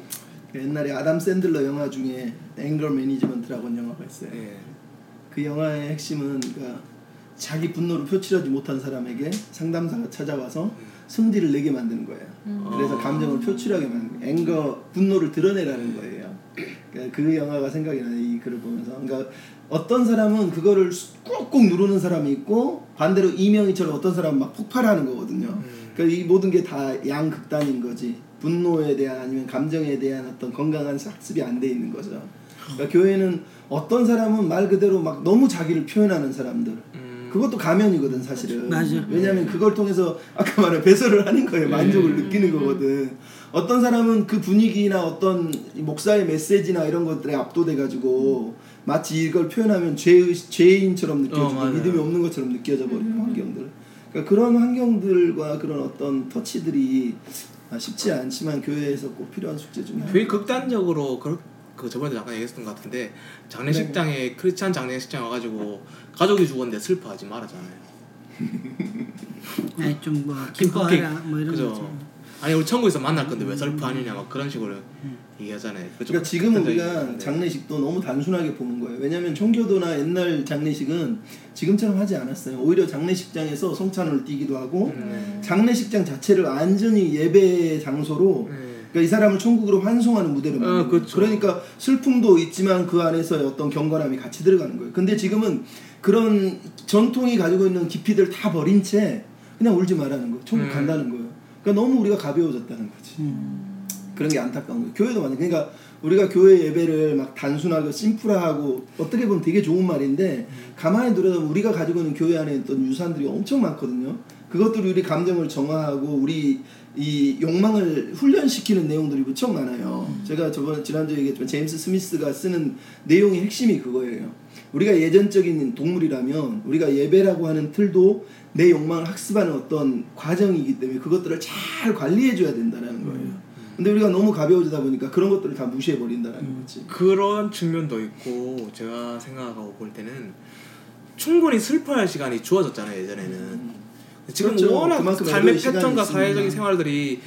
옛날에 아담 샌들러 영화 중에 앵거 매니지먼트라고 영화가 있어요. 예. 그 영화의 핵심은 그러니까 자기 분노를 표출하지 못한 사람에게 상담사가 찾아와서 승질을 내게 만드는 거예요. 음. 그래서 아. 감정을 표출하게 만드는 거예요. 앵거 분노를 드러내라는 거예요. 그러니까 그 영화가 생각이 나요. 이 글을 보면서. 그러니까 어떤 사람은 그거를 꾹꾹 누르는 사람이 있고 반대로 이명희처럼 어떤 사람은 막 폭발하는 거거든요. 음. 그러니까 이 모든 게 다 양극단인 거지. 분노에 대한 아니면 감정에 대한 어떤 건강한 학습이 안 돼 있는 거죠. 그러니까 교회는 어떤 사람은 말 그대로 막 너무 자기를 표현하는 사람들. 음. 그것도 가면이거든 사실은. 맞아. 왜냐하면 그걸 통해서 아까 말한 배설을 하는 거예요. 만족을 음. 느끼는 거거든. 어떤 사람은 그 분위기나 어떤 이 목사의 메시지나 이런 것들에 압도돼 가지고 마치 이걸 표현하면 죄의 죄인처럼 느껴지고 어. 믿음이 없는 것처럼 느껴져 버리는 환경들. 그러니까 그런 환경들과 그런 어떤 터치들이 아, 쉽지 않지만 교회에서 꼭 필요한 숙제 중에 하나. 되게 극단적으로 그, 그 저번에 잠깐 얘기했던 것 같은데 장례식장에 크리스찬 장례식장 와가지고 가족이 죽었는데 슬퍼하지 말아잖아요. 아니 좀뭐 기뻐하라 뭐 이런. 거죠. 아니 우리 천국에서 만날 건데 왜 슬퍼하느냐 막 그런 식으로 얘기하잖아요. 그좀 그러니까 지금은 우리가 장례식도 너무 단순하게 보는 거예요. 왜냐하면 청교도나 옛날 장례식은 지금처럼 하지 않았어요. 오히려 장례식장에서 성찬을 띠기도 하고 음. 장례식장 자체를 완전히 예배 장소로 네. 그러니까 이 사람을 천국으로 환송하는 무대로 만든 어, 거예요. 그렇죠. 그러니까 슬픔도 있지만 그 안에서 어떤 경건함이 같이 들어가는 거예요. 근데 지금은 그런 전통이 가지고 있는 깊이들 다 버린 채 그냥 울지 말라는 거예요. 천국 음. 간다는 거예요. 그러니까 너무 우리가 가벼워졌다는 거지. 음. 그런 게 안타까운 거예요. 교회도 마찬 그러니까 우리가 교회 예배를 막 단순하고 심플하고 어떻게 보면 되게 좋은 말인데 가만히 들여다보면 우리가 가지고 있는 교회 안에 있던 유산들이 엄청 많거든요. 그것들이 우리 감정을 정화하고 우리 이 욕망을 훈련시키는 내용들이 무척 많아요. 제가 저번 지난주에 얘기했지만 제임스 스미스가 쓰는 내용의 핵심이 그거예요. 우리가 예전적인 동물이라면 우리가 예배라고 하는 틀도 내 욕망을 학습하는 어떤 과정이기 때문에 그것들을 잘 관리해 줘야 된다는 거예요. 근데 우리가 너무 가벼워지다 보니까 그런 것들을 다 무시해 버린다는 거지. 그런 측면도 있고 제가 생각하고 볼 때는 충분히 슬퍼할 시간이 주어졌잖아요 예전에는. 지금 그렇죠. 워낙 삶의 패턴과. 사회적인 생활들이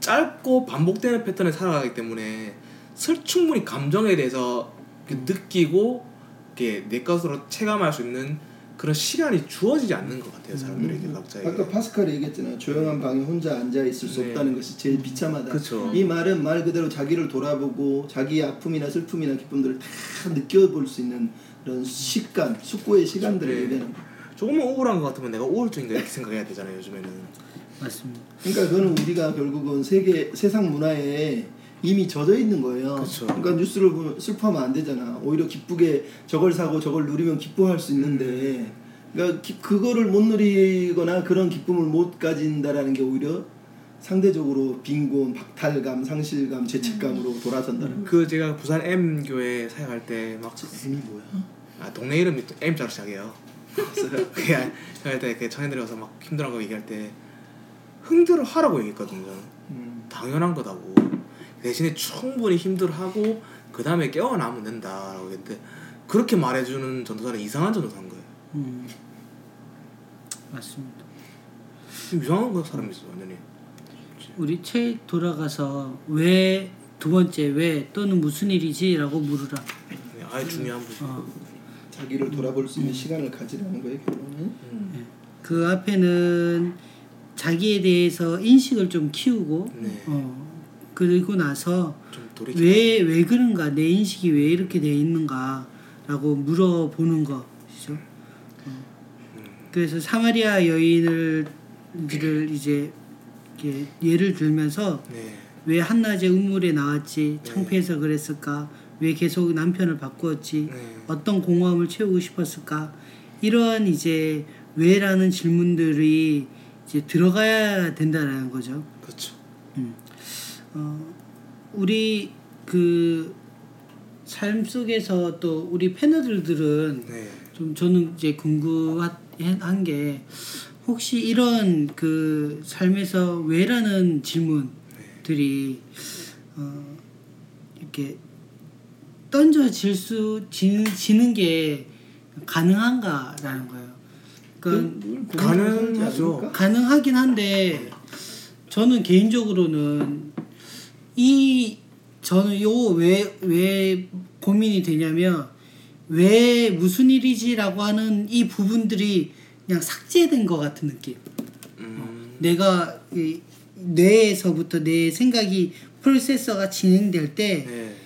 짧고 반복되는 패턴에 살아가기 때문에 슬 충분히 감정에 대해서 이렇게 느끼고 이렇게 내 것으로 체감할 수 있는 그런 시간이 주어지지 않는 것 같아요 사람들에게 각자에게. 아까 파스칼이 얘기했잖아요. 조용한 방에 혼자 앉아 있을 수 네. 없다는 것이 제일 비참하다. 그쵸. 이 말은 말 그대로 자기를 돌아보고 자기의 아픔이나 슬픔이나 기쁨들을 다 느껴볼 수 있는 그런 시간, 숙고의 시간들을 네. 얘기하는 거예요. 조금만 우울한 것 같으면 내가 우울증인가 이렇게 생각해야 되잖아요 요즘에는. 맞습니다. 그러니까 그거는 우리가 결국은 세계 세상 문화에 이미 젖어 있는 거예요. 그쵸. 그러니까 뉴스를 보면 슬퍼하면 안 되잖아. 오히려 기쁘게 저걸 사고 저걸 누리면 기뻐할 수 있는데, 그러니까 기- 그거를 못 누리거나 그런 기쁨을 못 가진다라는 게 오히려 상대적으로 빈곤, 박탈감, 상실감, 죄책감으로 돌아선다는 거. 그 제가 부산 M 교회 사역할 때막 저 M이 뭐야? 아, 동네 이름이 또 M자로 시작해요. 없어요. 그게 할때 그 청년들이 와서 막 힘들어하고 얘기할 때 힘들어 하라고 얘기했거든요. 음. 당연한 거다고. 대신에 충분히 힘들어하고 그 다음에 깨어나면 된다라고 했는데 그렇게 말해주는 전도사는 이상한 전도사인 거예요. 음. 맞습니다. 좀 이상한 거 사람이 있어 완전히. 우리 책 돌아가서 왜 두 번째 왜 또는 무슨 일이지라고 물으라. 그냥 아예 중요한 부분. 어, 자기를 돌아볼 수 있는 시간을 가지라는 거예요 결론은. 음. 그 앞에는 자기에 대해서 인식을 좀 키우고 네. 어, 그리고 나서. 왜 왜 그런가 내 인식이 왜 이렇게 돼 있는가라고 물어보는 것이죠. 어. 그래서 사마리아 여인을 를 이제 예를 들면서 네. 왜 한낮에 우물에 나왔지 네. 창피해서 그랬을까 왜 계속 남편을 바꾸었지 네. 어떤 공허함을 채우고 싶었을까 이러한 이제 왜라는 질문들이 이제 들어가야 된다라는 거죠. 그렇죠. 어, 우리 그 삶 속에서 또 우리 패널들은 네. 좀 저는 이제 궁금한 게 혹시 이런 그 삶에서 왜라는 질문들이 어, 이렇게 던져질 수 지, 지는 게 가능한가라는 거예요. 그러니까 가능하죠. 가능하긴 한데 저는 개인적으로는 이 저는 요왜왜 고민이 되냐면 왜 무슨 일이지라고 하는 이 부분들이 그냥 삭제된 것 같은 느낌. 음. 내가 이 뇌에서부터 내 생각이 프로세서가 진행될 때 네.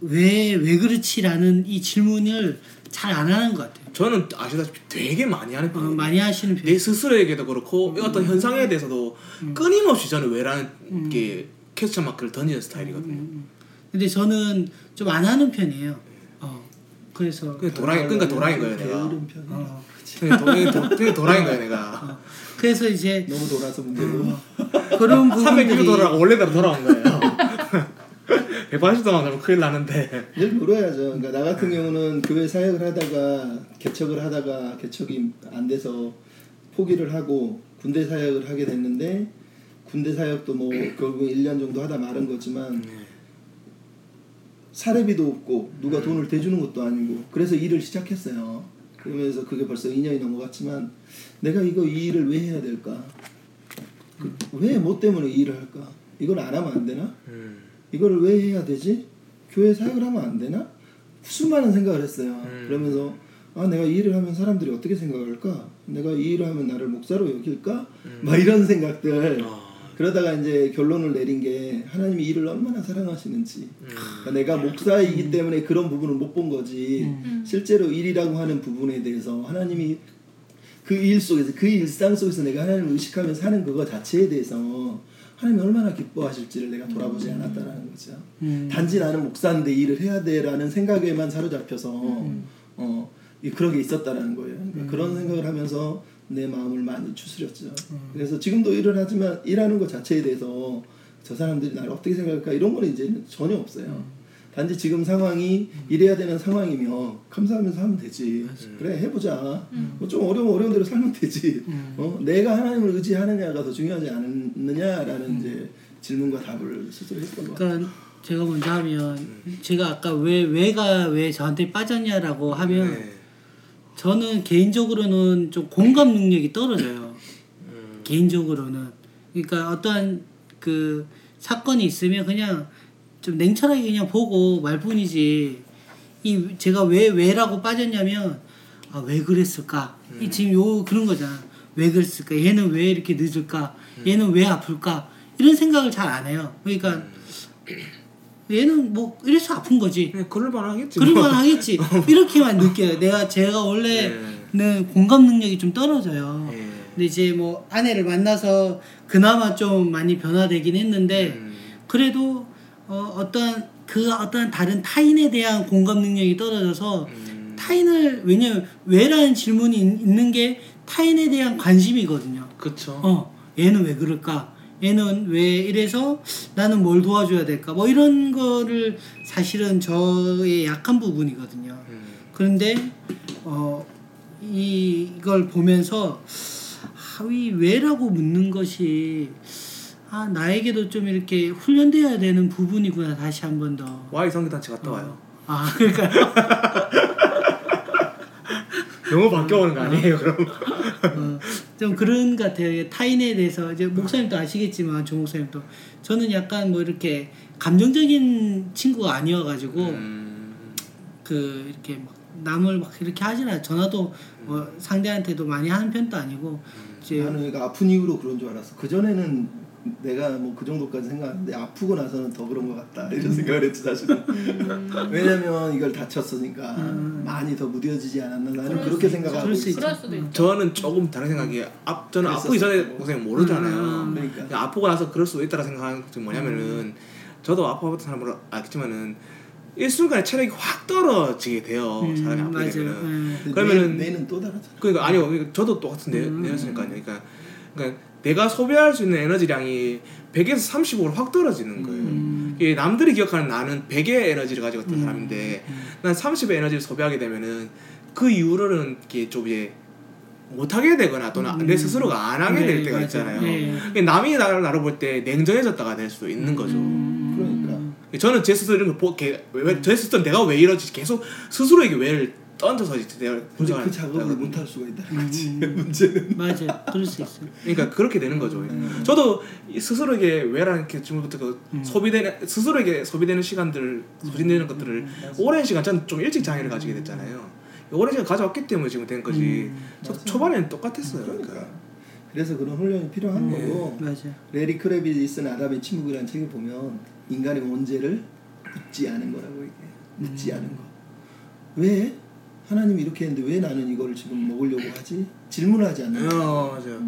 왜왜 그렇지라는 이 질문을 잘 안 하는 것 같아요. 저는 아시다시피 되게 많이 하는 어, 편이에요. 많이 하시는 편. 내 스스로에게도 그렇고 어떤 현상에 대해서도 끊임없이 저는 왜라는 음. 게 퀘스천 마크를 던지는 스타일이거든요. 근데 저는 좀 안 하는 편이에요. 어. 그래서 그냥 도라이 그러니까 도라인 거예요 내가. 어. 그냥 도- 그냥 도라인 거예요 내가. 그래서 이제 너무 돌아서 문제고. 그런 360도 부분들이 돌아가고 원래대로 돌아온 거예요. 180도만 가면 큰일 나는데. 늘 물어야죠. 그러니까 나 같은 경우는 교회 사역을 하다가 개척을 하다가 개척이 안 돼서 포기를 하고 군대 사역을 하게 됐는데 군대 사역도 뭐 결국 1년 정도 하다 말은 거지만 사례비도 없고 누가 돈을 대주는 것도 아니고 그래서 일을 시작했어요. 그러면서 그게 벌써 2년이 넘어갔지만 내가 이거 이 일을 왜 해야 될까? 왜뭐 때문에 이 일을 할까? 이걸 안 하면 안 되나? 음. 이거를 왜 해야 되지? 교회 사역을 하면 안 되나? 수많은 생각을 했어요. 음. 그러면서 아 내가 이 일을 하면 사람들이 어떻게 생각할까? 내가 이 일을 하면 나를 목사로 여길까? 막 이런 생각들. 아, 그러다가 이제 결론을 내린 게 하나님이 일을 얼마나 사랑하시는지. 음. 그러니까 내가 목사이기 때문에 그런 부분을 못 본 거지. 음. 실제로 일이라고 하는 부분에 대해서 하나님이 그 일 속에서 그 일상 속에서 내가 하나님을 의식하며 사는 그거 자체에 대해서 하나님이 얼마나 기뻐하실지를 내가 돌아보지 않았다라는 거죠. 음. 단지 나는 목사인데 일을 해야 돼라는 생각에만 사로잡혀서 어 이- 그런 게 있었다라는 거예요. 그러니까 그런 생각을 하면서 내 마음을 많이 추스렸죠. 그래서 지금도 일을 하지만 일하는 것 자체에 대해서 저 사람들이 나를 어떻게 생각할까 이런 거는 이제 전혀 없어요. 단지 지금 상황이 이래야 되는 상황이면 감사하면서 하면 되지. 그래 해보자. 뭐좀 어려운 어려운 대로 살면 되지. 어? 내가 하나님을 의지하느냐가 더 중요하지 않느냐라는 이제 질문과 답을 스스로 했던 것 같아요. 그러니까 제가 먼저 하면 제가 아까 왜 왜가 왜 저한테 빠졌냐라고 하면 네. 저는 개인적으로는 좀 공감 능력이 떨어져요. 음. 개인적으로는. 그러니까 어떠한 그 사건이 있으면 그냥 좀 냉철하게 그냥 보고 말뿐이지. 이 제가 왜 왜라고 빠졌냐면 아 왜 그랬을까? 이 지금 요 그런 거잖아. 왜 그랬을까? 얘는 왜 이렇게 늦을까? 얘는 왜 아플까? 이런 생각을 잘 안 해요. 그러니까 얘는 뭐 이래서 아픈 거지 그냥 그럴만 하겠지. 그럴만 하겠지 이렇게만 느껴요 내가 제가 원래는 공감 능력이 좀 떨어져요 예. 근데 이제 뭐 아내를 만나서 그나마 좀 많이 변화되긴 했는데 음. 그래도 어, 어떤 그 어떤 다른 타인에 대한 공감 능력이 떨어져서 음. 타인을 왜냐면 왜라는 질문이 있- 있는 게 타인에 대한 관심이거든요. 그쵸. 어 얘는 왜 그럴까? 얘는 왜 이래서 나는 뭘 도와줘야 될까? 뭐 이런 거를 사실은 저의 약한 부분이거든요. 음. 그런데 어 이- 이걸 보면서 아, 이 왜라고 묻는 것이 아 나에게도 좀 이렇게 훈련돼야 되는 부분이구나 다시 한 번 더. 와이 성교단체 갔다 와요. 아 그러니까 영어 바뀌어오는 거 아니에요 그럼? 어, 좀 그런 것 같아요. 타인에 대해서 이제 목사님도 아시겠지만 조 목사님도 저는 약간 뭐 이렇게 감정적인 친구가 아니어가지고 음, 그 이렇게 막 남을 막 이렇게 않아요. 전화도 뭐 상대한테도 많이 하는 편도 아니고 이제 나는 얘가 아픈 이후로 그런 줄 알았어. 그 전에는 내가 뭐 그 정도까지 생각하는데 아프고 나서는 더 그런 것 같다 이런 생각을 했지 사실은. 왜냐면 이걸 다쳤으니까 많이 더 무뎌지지 않았나 나는 그렇게 수 생각하고 그럴 수 있어. 저는 조금 다른 생각이 앞 저는 아프기 전에. 목사님 모르잖아요. 음, 그러니까. 그냥 아프고 나서 그럴 수도 있다라 생각하는 게 뭐냐면은 저도 아파봤던 사람으로 알겠지만은 일순간에 체력이 확 떨어지게 돼요. 음, 사람이 아프게 맞아요. 되면은. 음. 근데 그러면은- 뇌, 뇌는 또 다르잖아. 그러니까 아니요 그러니까 저도 똑같은데 음. 내였으니까요 그러니까 그러니까 내가 소비할 수 있는 에너지량이 100에서 30으로 확 떨어지는 거예요 음. 이게 남들이 기억하는 나는 100의 에너지를 가지고 있던 음. 사람인데 난 30의 에너지를 소비하게 되면은 그 이후로는 이게 좀 이제 못하게 되거나 또는 음. 내 스스로가 안 하게 네, 될 때가. 있잖아요 네. 남이 나를 나를 볼 때 냉정해졌다가 될 수도 있는 거죠 음. 그러니까. 저는 제 스스로 이런 거 보, 게, 왜, 제 스스로 내가 왜 이러지 계속 스스로에게 왜를 던져서 이제 내가 근데 그 작업을 거거든요. 못할 수가 있다. 음. 그치? 문제는. 맞아요. 그럴 수 있어요. 그러니까 그렇게 되는 거죠. 음. 저도 이 스스로에게 왜라는 게 지금부터 그 음. 소비되는 스스로에게 소비되는 시간들 소진되는 것들을 오랜 시간 저는 좀 일찍 장애를 가지게 됐잖아요. 오랜 시간 가져왔기 때문에 지금 된 거지. 음. 저 맞아. 초반에는 똑같았어요. 그러니까. 그러니까. 그래서 그런 훈련이 필요한 네. 거고 맞아요. 레리 크레비스는 아담의 침묵이라는 책을 보면 인간의 문제를 묻지 않은 거라고 얘기해. 묻지 않은 거. 왜 하나님이 이렇게 했는데 왜 나는 이걸 지금 먹으려고 하지? 질문을 하지 않는 거. 어 맞아요.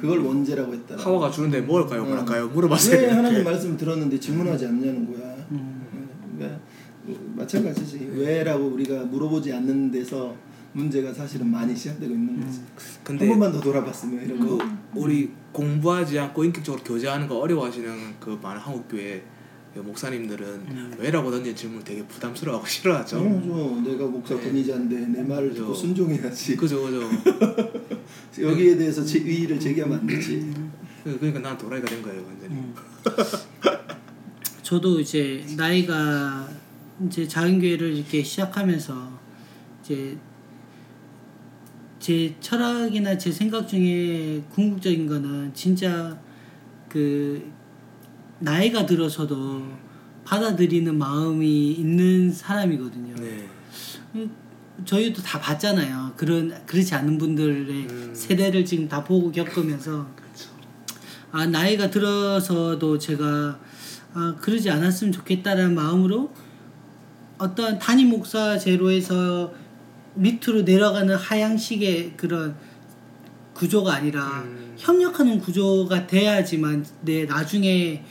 그걸 원죄라고 했다. 하와가 주는데 먹을까요, 어. 뭐랄까요? 물어봤어요. 왜 하나님 말씀 들었는데 질문하지 않냐는 거야. 음. 그러니까 마찬가지지. 왜라고 우리가 물어보지 않는 데서 문제가 사실은 많이 시작되고 있는 거지. 근데 한 번만 더 돌아봤으면 이런 그 거. 우리 공부하지 않고 인격적으로 교제하는 거 어려워하시는 그 많은 한국 교회 그 목사님들은 음. 왜라고 던진 질문 되게 부담스러워하고 싫어하죠. 당연하죠. 내가 목사 네. 권위자인데 내 말을 듣고 그죠. 순종해야지. 그죠, 그죠. 여기에 대해서 제 의의를 제기하면 안 되지. 그- 그러니까 난 도라이가 된 거예요, 완전히. 음. 저도 이제 나이가 이제 작은 교회를 이렇게 시작하면서 이제 제 철학이나 제 생각 중에 궁극적인 거는 진짜 그 나이가 들어서도 받아들이는 마음이 있는 사람이거든요. 네. 저희도 다 봤잖아요. 그런 그렇지 않은 분들의 음. 세대를 지금 다 보고 겪으면서 그렇죠. 아 나이가 들어서도 제가 아 그러지 않았으면 좋겠다라는 마음으로 어떤 단임 목사 제로에서 밑으로 내려가는 하향식의 그런 구조가 아니라 음. 협력하는 구조가 돼야지만 내 나중에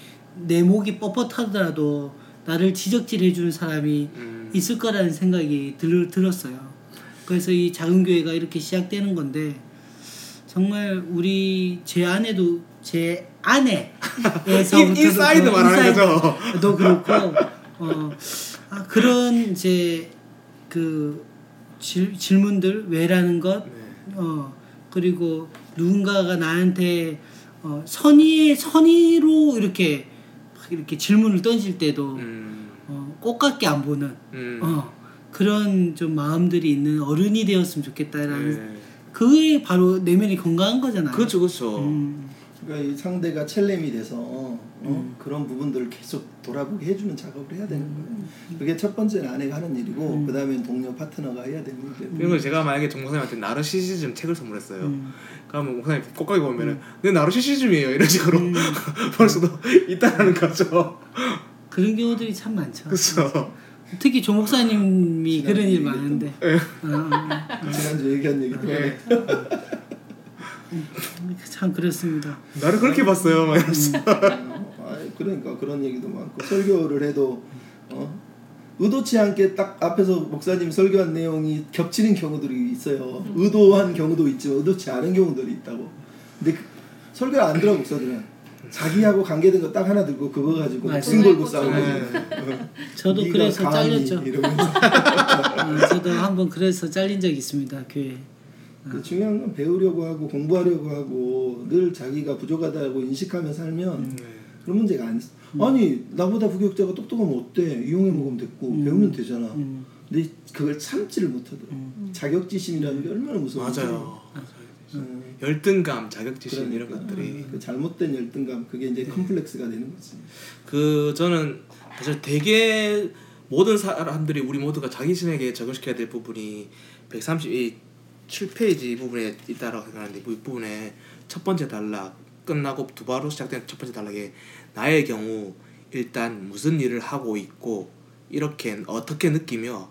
내 목이 뻣뻣하더라도 나를 지적질해 주는 사람이 음. 있을 거라는 생각이 들, 들었어요. 그래서 이 작은 교회가 이렇게 시작되는 건데 정말 우리 제 아내도 제 인- inside 말하는 거죠. 도 그렇고 어 아, 그런 이제 그 질, 질문들 왜라는 것 네. 어 그리고 누군가가 나한테 어 선의의 선의로 이렇게 막 이렇게 질문을 던질 때도 음. 어, 꽃 같게 안 보는 음. 어 그런 좀 마음들이 있는 어른이 되었으면 좋겠다라는 네. 그게 바로 내면이 건강한 거잖아요. 그렇죠, 그렇죠. 음, 그러니까 이 상대가 첼렘이 돼서 어? 음. 그런 부분들을 계속 돌아보게 해주는 작업을 해야 되는 거예요. 그게 첫 번째는 아내가 하는 일이고 그 다음엔 동료 파트너가 해야 되는 일이고. 그리고 제가 만약에 정 목사님한테 나르시시즘 책을 선물했어요. 음. 그러면 목사님 꼭가기 보면은 내 나르시시즘이에요 이런 식으로 볼 수도 있다라는 거죠. 그런 경우들이 참 많죠. 그렇죠. 특히 조 목사님이 그런 일 많은데 예. 어, 어, 지난주 얘기한 얘기 때문에 예. 어, 참 그렇습니다. 나를 그렇게 봤어요. 막 이러면서. 아, 그러니까 그런 얘기도 많고 설교를 해도 어? 의도치 않게 딱 앞에서 목사님 설교한 내용이 겹치는 경우들이 있어요. 의도한 경우도 있지만 의도치 않은 경우들이 있다고. 근데 그, 설교를 안 들어 목사들은 자기하고 관계된 거 딱 하나 들고 그거 가지고. 목숨 걸고 싸우고. 네. 어. 저도 그래서 잘렸죠. 어, 저도 한 번 그래서 잘린 적이 있습니다 교회. 그 중요한 건 배우려고 하고 공부하려고 하고 늘 자기가 부족하다고 인식하며 살면 네. 그런 문제가 아니 아니 나보다 부격자가 똑똑하면 어때 이용해 먹으면 됐고 음. 배우면 되잖아 음. 근데 그걸 참지를 못하더라고 음. 자격지심이라는 게 얼마나 무서운지 맞아요. 음. 열등감, 자격지심 이런 그러니까. 것들이 그 잘못된 열등감 그게 이제 컴플렉스가 되는 거지 그 저는 사실 되게 모든 사람들이 우리 모두가 자기 신에게 적용시켜야 될 부분이 137페이지 부분에 있다라고 생각하는데 그 부분에 첫 번째 단락 끝나고 두 바로 시작된 첫 번째 단락에 나의 경우 일단 무슨 일을 하고 있고 이렇게 어떻게 느끼며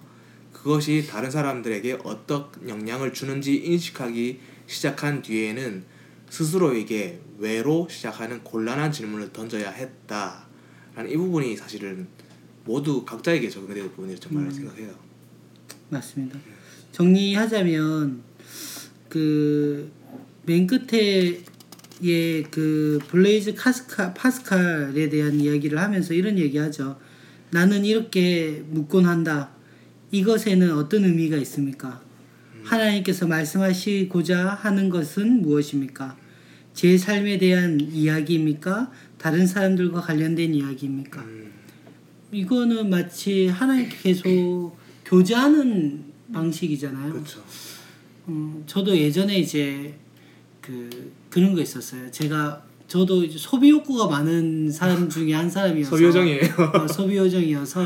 그것이 다른 사람들에게 어떤 영향을 주는지 인식하기 시작한 뒤에는 스스로에게 왜로 시작하는 곤란한 질문을 던져야 했다 라는 이 부분이 사실은 모두 각자에게 적용되는 부분이라고 정말 생각해요. 맞습니다. 정리하자면 그 맨 끝에 예그 블레이즈 카스카 파스칼에 대한 이야기를 하면서 이런 얘기하죠. 나는 이렇게 묻곤 한다. 이것에는 어떤 의미가 있습니까? 하나님께서 말씀하시고자 하는 것은 무엇입니까? 제 삶에 대한 이야기입니까? 다른 사람들과 관련된 이야기입니까? 음, 이거는 마치 하나님께 계속 교제하는 방식이잖아요. 그렇죠. 음, 저도 예전에 이제 그 그런 거 있었어요. 제가 저도 이제 소비 욕구가 많은 사람 중에 한 사람이어서 소비 요정이에요. 어, 소비 요정이어서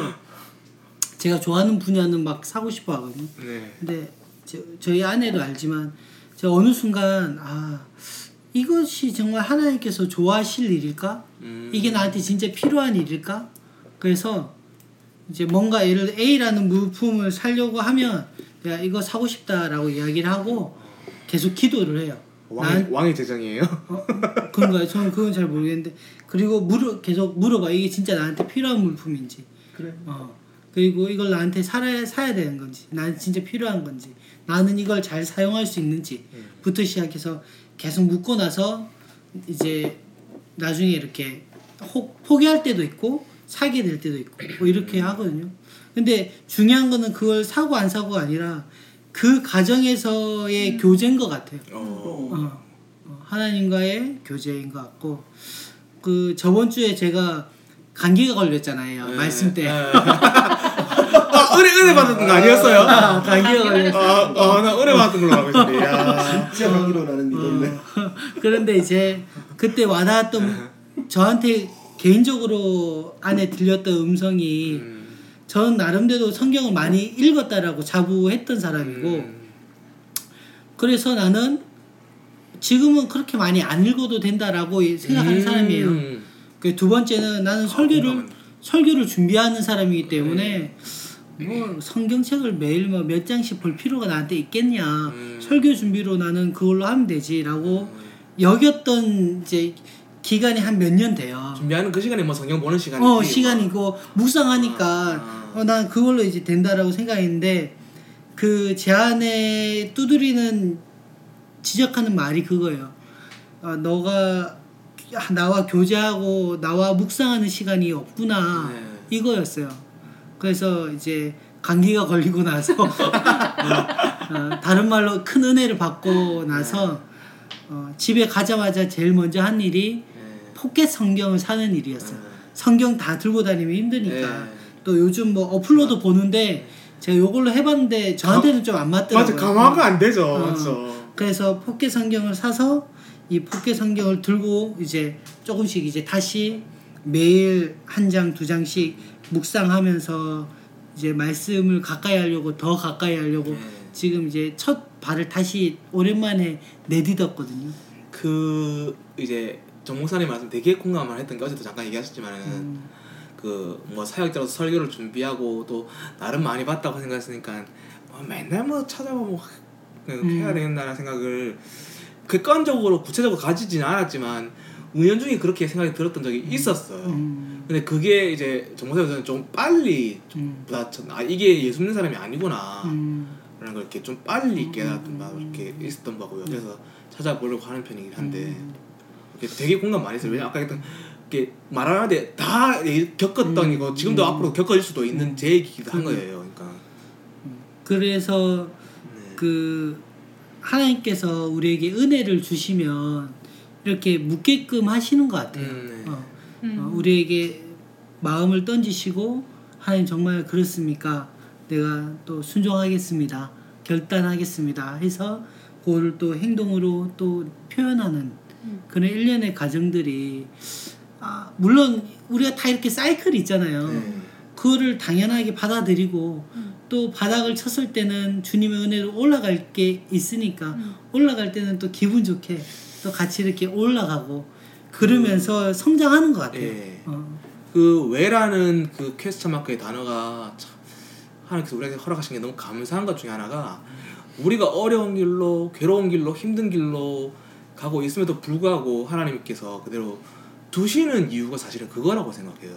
제가 좋아하는 분야는 막 사고 싶어 하거든요. 네. 근데 저, 저희 아내도 알지만 제가 어느 순간 아 이것이 정말 하나님께서 좋아하실 일일까? 음, 이게 나한테 진짜 필요한 일일까? 그래서 이제 뭔가 예를 들어 A라는 물품을 사려고 하면 내가 이거 사고 싶다라고 이야기를 하고 계속 기도를 해요. 왕의, 난 왕의 제정이에요. 어, 그런가요? 저는 그건 잘 모르겠는데 그리고 물어 계속 물어봐 이게 진짜 나한테 필요한 물품인지. 그래 어. 그리고 이걸 나한테 살아야 사야 되는 건지, 나는 진짜 필요한 건지, 나는 이걸 잘 사용할 수 있는지부터 시작해서 계속 묻고 나서 이제 나중에 이렇게 혹 포기할 때도 있고 사게 될 때도 있고 뭐 이렇게 하거든요. 근데 중요한 거는 그걸 사고 안 사고가 아니라 그 과정에서의 교제인 것 같아요. 어. 어, 어, 하나님과의 교제인 것 같고 그 저번 주에 제가 감기가 걸렸잖아요 네. 말씀 때 네. 아, 은혜 은혜 받은 거 아니었어요? 아, 감기가 걸렸어 아, 아, 나 은혜 받은 걸로 알고 있는데. 야. 진짜 가기로 나는 믿었네 어, 그런데 이제 그때 와닿았던 저한테 개인적으로 안에 들렸던 음성이 음, 저는 나름대로 성경을 많이 읽었다라고 자부했던 사람이고 음, 그래서 나는 지금은 그렇게 많이 안 읽어도 된다라고 생각하는 음. 사람이에요. 그 두 번째는 나는 설교를 공감한다. 설교를 준비하는 사람이기 때문에 뭐 성경책을 매일 뭐 몇 장씩 볼 필요가 나한테 있겠냐 음. 설교 준비로 나는 그걸로 하면 되지라고 여겼던 이제 기간이 한 몇 년 돼요. 준비하는 그 시간에 뭐 성경 보는 시간이 어 시간이고 묵상하니까 아. 어, 난 그걸로 이제 된다라고 생각했는데 그 제 안에 두드리는 지적하는 말이 그거예요. 어, 너가 나와 교제하고 나와 묵상하는 시간이 없구나 네. 이거였어요. 그래서 이제 감기가 걸리고 나서 어, 어, 다른 말로 큰 은혜를 받고 나서 어, 집에 가자마자 제일 먼저 한 일이 네. 포켓 성경을 사는 일이었어요. 네. 성경 다 들고 다니면 힘드니까 네. 또 요즘 뭐 어플로도 보는데 제가 요걸로 해봤는데 저한테는 좀 안 맞더라고요. 맞아 감화가 안 되죠. 어. 그래서 포켓 성경을 사서 이 포켓 성경을 들고 이제 조금씩 이제 다시 매일 한 장 두 장씩 묵상하면서 이제 말씀을 가까이 하려고 더 가까이 하려고 네. 지금 이제 첫 발을 다시 오랜만에 내딛었거든요. 그 이제 정 목사님 말씀 되게 공감을 했던 게 어제도 잠깐 얘기하셨지만은 음. 그뭐 사역자로서 설교를 준비하고 또 나름 많이 봤다고 생각했으니까 뭐 맨날 뭐 찾아보고 그냥 음. 해야 되겠다는 생각을 객관적으로 구체적으로 가지지는 않았지만 은연중에 그렇게 생각이 들었던 적이 있었어요. 음. 근데 그게 이제 정 목사님은 좀 빨리 음. 부딪혔 아 이게 예수 믿는 사람이 아니구나 음. 라는 걸 이렇게 좀 빨리 음. 깨달았던 바가 이렇게 있었던 거고요. 그래서 찾아보려고 하는 편이긴 한데 음. 되게 공감 많이 했어요. 왜냐면 아까 했던 이렇게 말하는데 다 겪었던 음. 이거 지금도 음. 앞으로 겪어질 수도 있는 제 얘기기도 한 음. 거예요. 그러니까 그래서 네. 그 하나님께서 우리에게 은혜를 주시면 이렇게 묻게끔 하시는 것 같아요. 음, 네. 어, 음. 어, 우리에게 마음을 던지시고 하나님 정말 그렇습니까? 내가 또 순종하겠습니다. 결단하겠습니다. 해서 그거를 또 행동으로 또 표현하는 음. 그런 일련의 과정들이 아, 물론 우리가 다 이렇게 사이클이 있잖아요. 네. 그거를 당연하게 받아들이고 음. 또 바닥을 쳤을 때는 주님의 은혜로 올라갈 게 있으니까 음. 올라갈 때는 또 기분 좋게 또 같이 이렇게 올라가고 그러면서 성장하는 것 같아요. 예. 어. 그 왜라는 그 퀘스천 마크의 단어가 참 하나님께서 우리에게 허락하신 게 너무 감사한 것 중에 하나가 우리가 어려운 길로 괴로운 길로 힘든 길로 가고 있음에도 불구하고 하나님께서 그대로 두시는 이유가 사실은 그거라고 생각해요.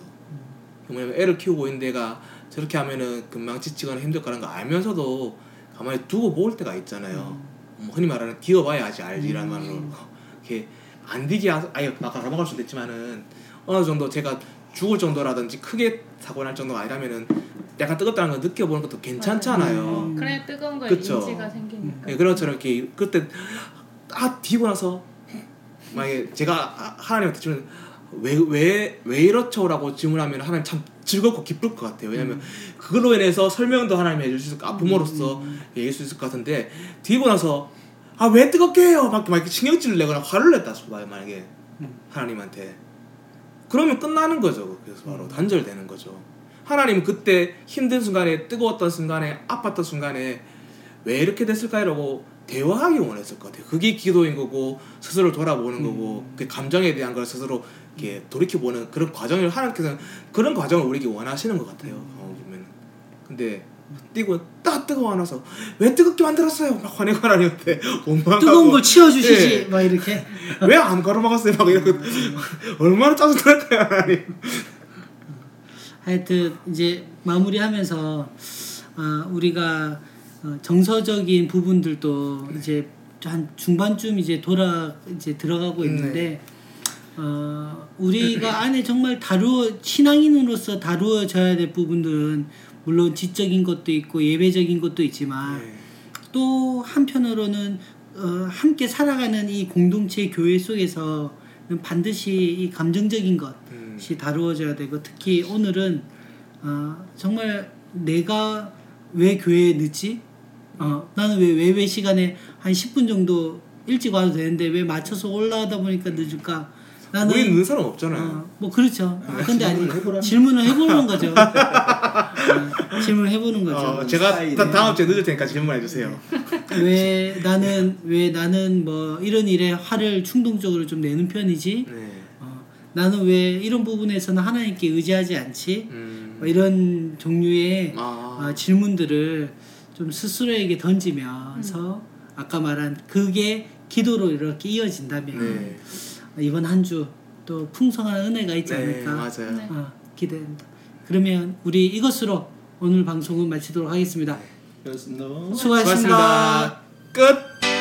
뭐냐면 애를 키우고 있는 데가 저렇게 하면은 금방 지치거나 힘들 거라는 거 알면서도 가만히 두고 모을 때가 있잖아요. 뭐 흔히 말하는 기어봐야 하지 알지라는 음. 말로 이렇게 안 하- 아예 막 알아먹을 수도 있지만은 어느 정도 제가 죽을 정도라든지 크게 사고 날 정도가 아니라면은 약간 뜨겁다는 걸 느껴보는 것도 괜찮잖아요. 음. 그래 뜨거운 거에 그쵸. 인지가 생기니까. 예, 그런 것처럼 이렇게 그때 아 뒤고 나서 만약에 제가 하- 하나님한테 질문 왜왜 왜 이렇죠라고 질문하면 하나님 참 즐겁고 기쁠 것 같아요. 왜냐면 그걸로 인해서 설명도 하나님 해줄 수 있을 것 아픔으로써 얘기할 수 있을 것 같은데 뒤고 나서 아 왜 뜨겁게 해요? 막 이렇게 신경질을 내거나 화를 냈다 봐요 만약에 하나님한테. 그러면 끝나는 거죠. 그래서 바로 단절되는 거죠. 하나님은 그때 힘든 순간에 뜨거웠던 순간에 아팠던 순간에 왜 이렇게 됐을까요라고 대화하기 원했을 것 같아요. 그게 기도인 거고 스스로 돌아보는 거고 그 감정에 대한 걸 스스로 이렇게 돌이켜 보는 그런 과정을 하나님께서는 그런 과정을 우리에게 원하시는 것 같아요. 어, 보면 근데 뛰고 딱 뜨거워 나서 왜 뜨겁게 만들었어요? 막 화내고 하나님한테 원망하고 뜨거운 걸 치워주시지 예. 막 이렇게 왜 안 가로막았어요? 막 이러고 얼마나 짜증날까요, 하나님? 하여튼 이제 마무리하면서 아, 우리가 어, 정서적인 부분들도 이제 한 중반쯤 이제 돌아 이제 들어가고 있는데 어, 우리가 안에 정말 다루어 신앙인으로서 다루어져야 될 부분들은 물론 지적인 것도 있고 예배적인 것도 있지만 네. 또 한편으로는 어, 함께 살아가는 이 공동체 교회 속에서 반드시 이 감정적인 음. 것이 다루어져야 되고 특히 오늘은 어, 정말 내가 왜 교회에 늦지? 어, 나는 왜 외배 시간에 한 10분 정도 일찍 와도 되는데 왜 맞춰서 올라가다 보니까 늦을까? 나는 우리 있는 사람 없잖아요. 어, 뭐 그렇죠. 아, 근데 아니 질문을 해보는 거죠. 어, 질문을 해보는 거죠. 어, 제가. 다, 다음 주에 늦을 테니까 질문해 주세요. 왜 나는 왜 나는 뭐 이런 일에 화를 충동적으로 좀 내는 편이지? 네. 어, 나는 왜 이런 부분에서는 하나님께 의지하지 않지? 음. 뭐 이런 종류의 아. 어, 질문들을 좀 스스로에게 던지면서 아까 말한 그게 기도로 이렇게 이어진다면 네. 이번 한 주 또 풍성한 은혜가 있지 네, 않을까 맞아요. 네. 어, 기대됩니다. 그러면 우리 이것으로 오늘 방송은 마치도록 하겠습니다. 그렇습니다. 수고하셨습니다. 수고하셨습니다. 끝.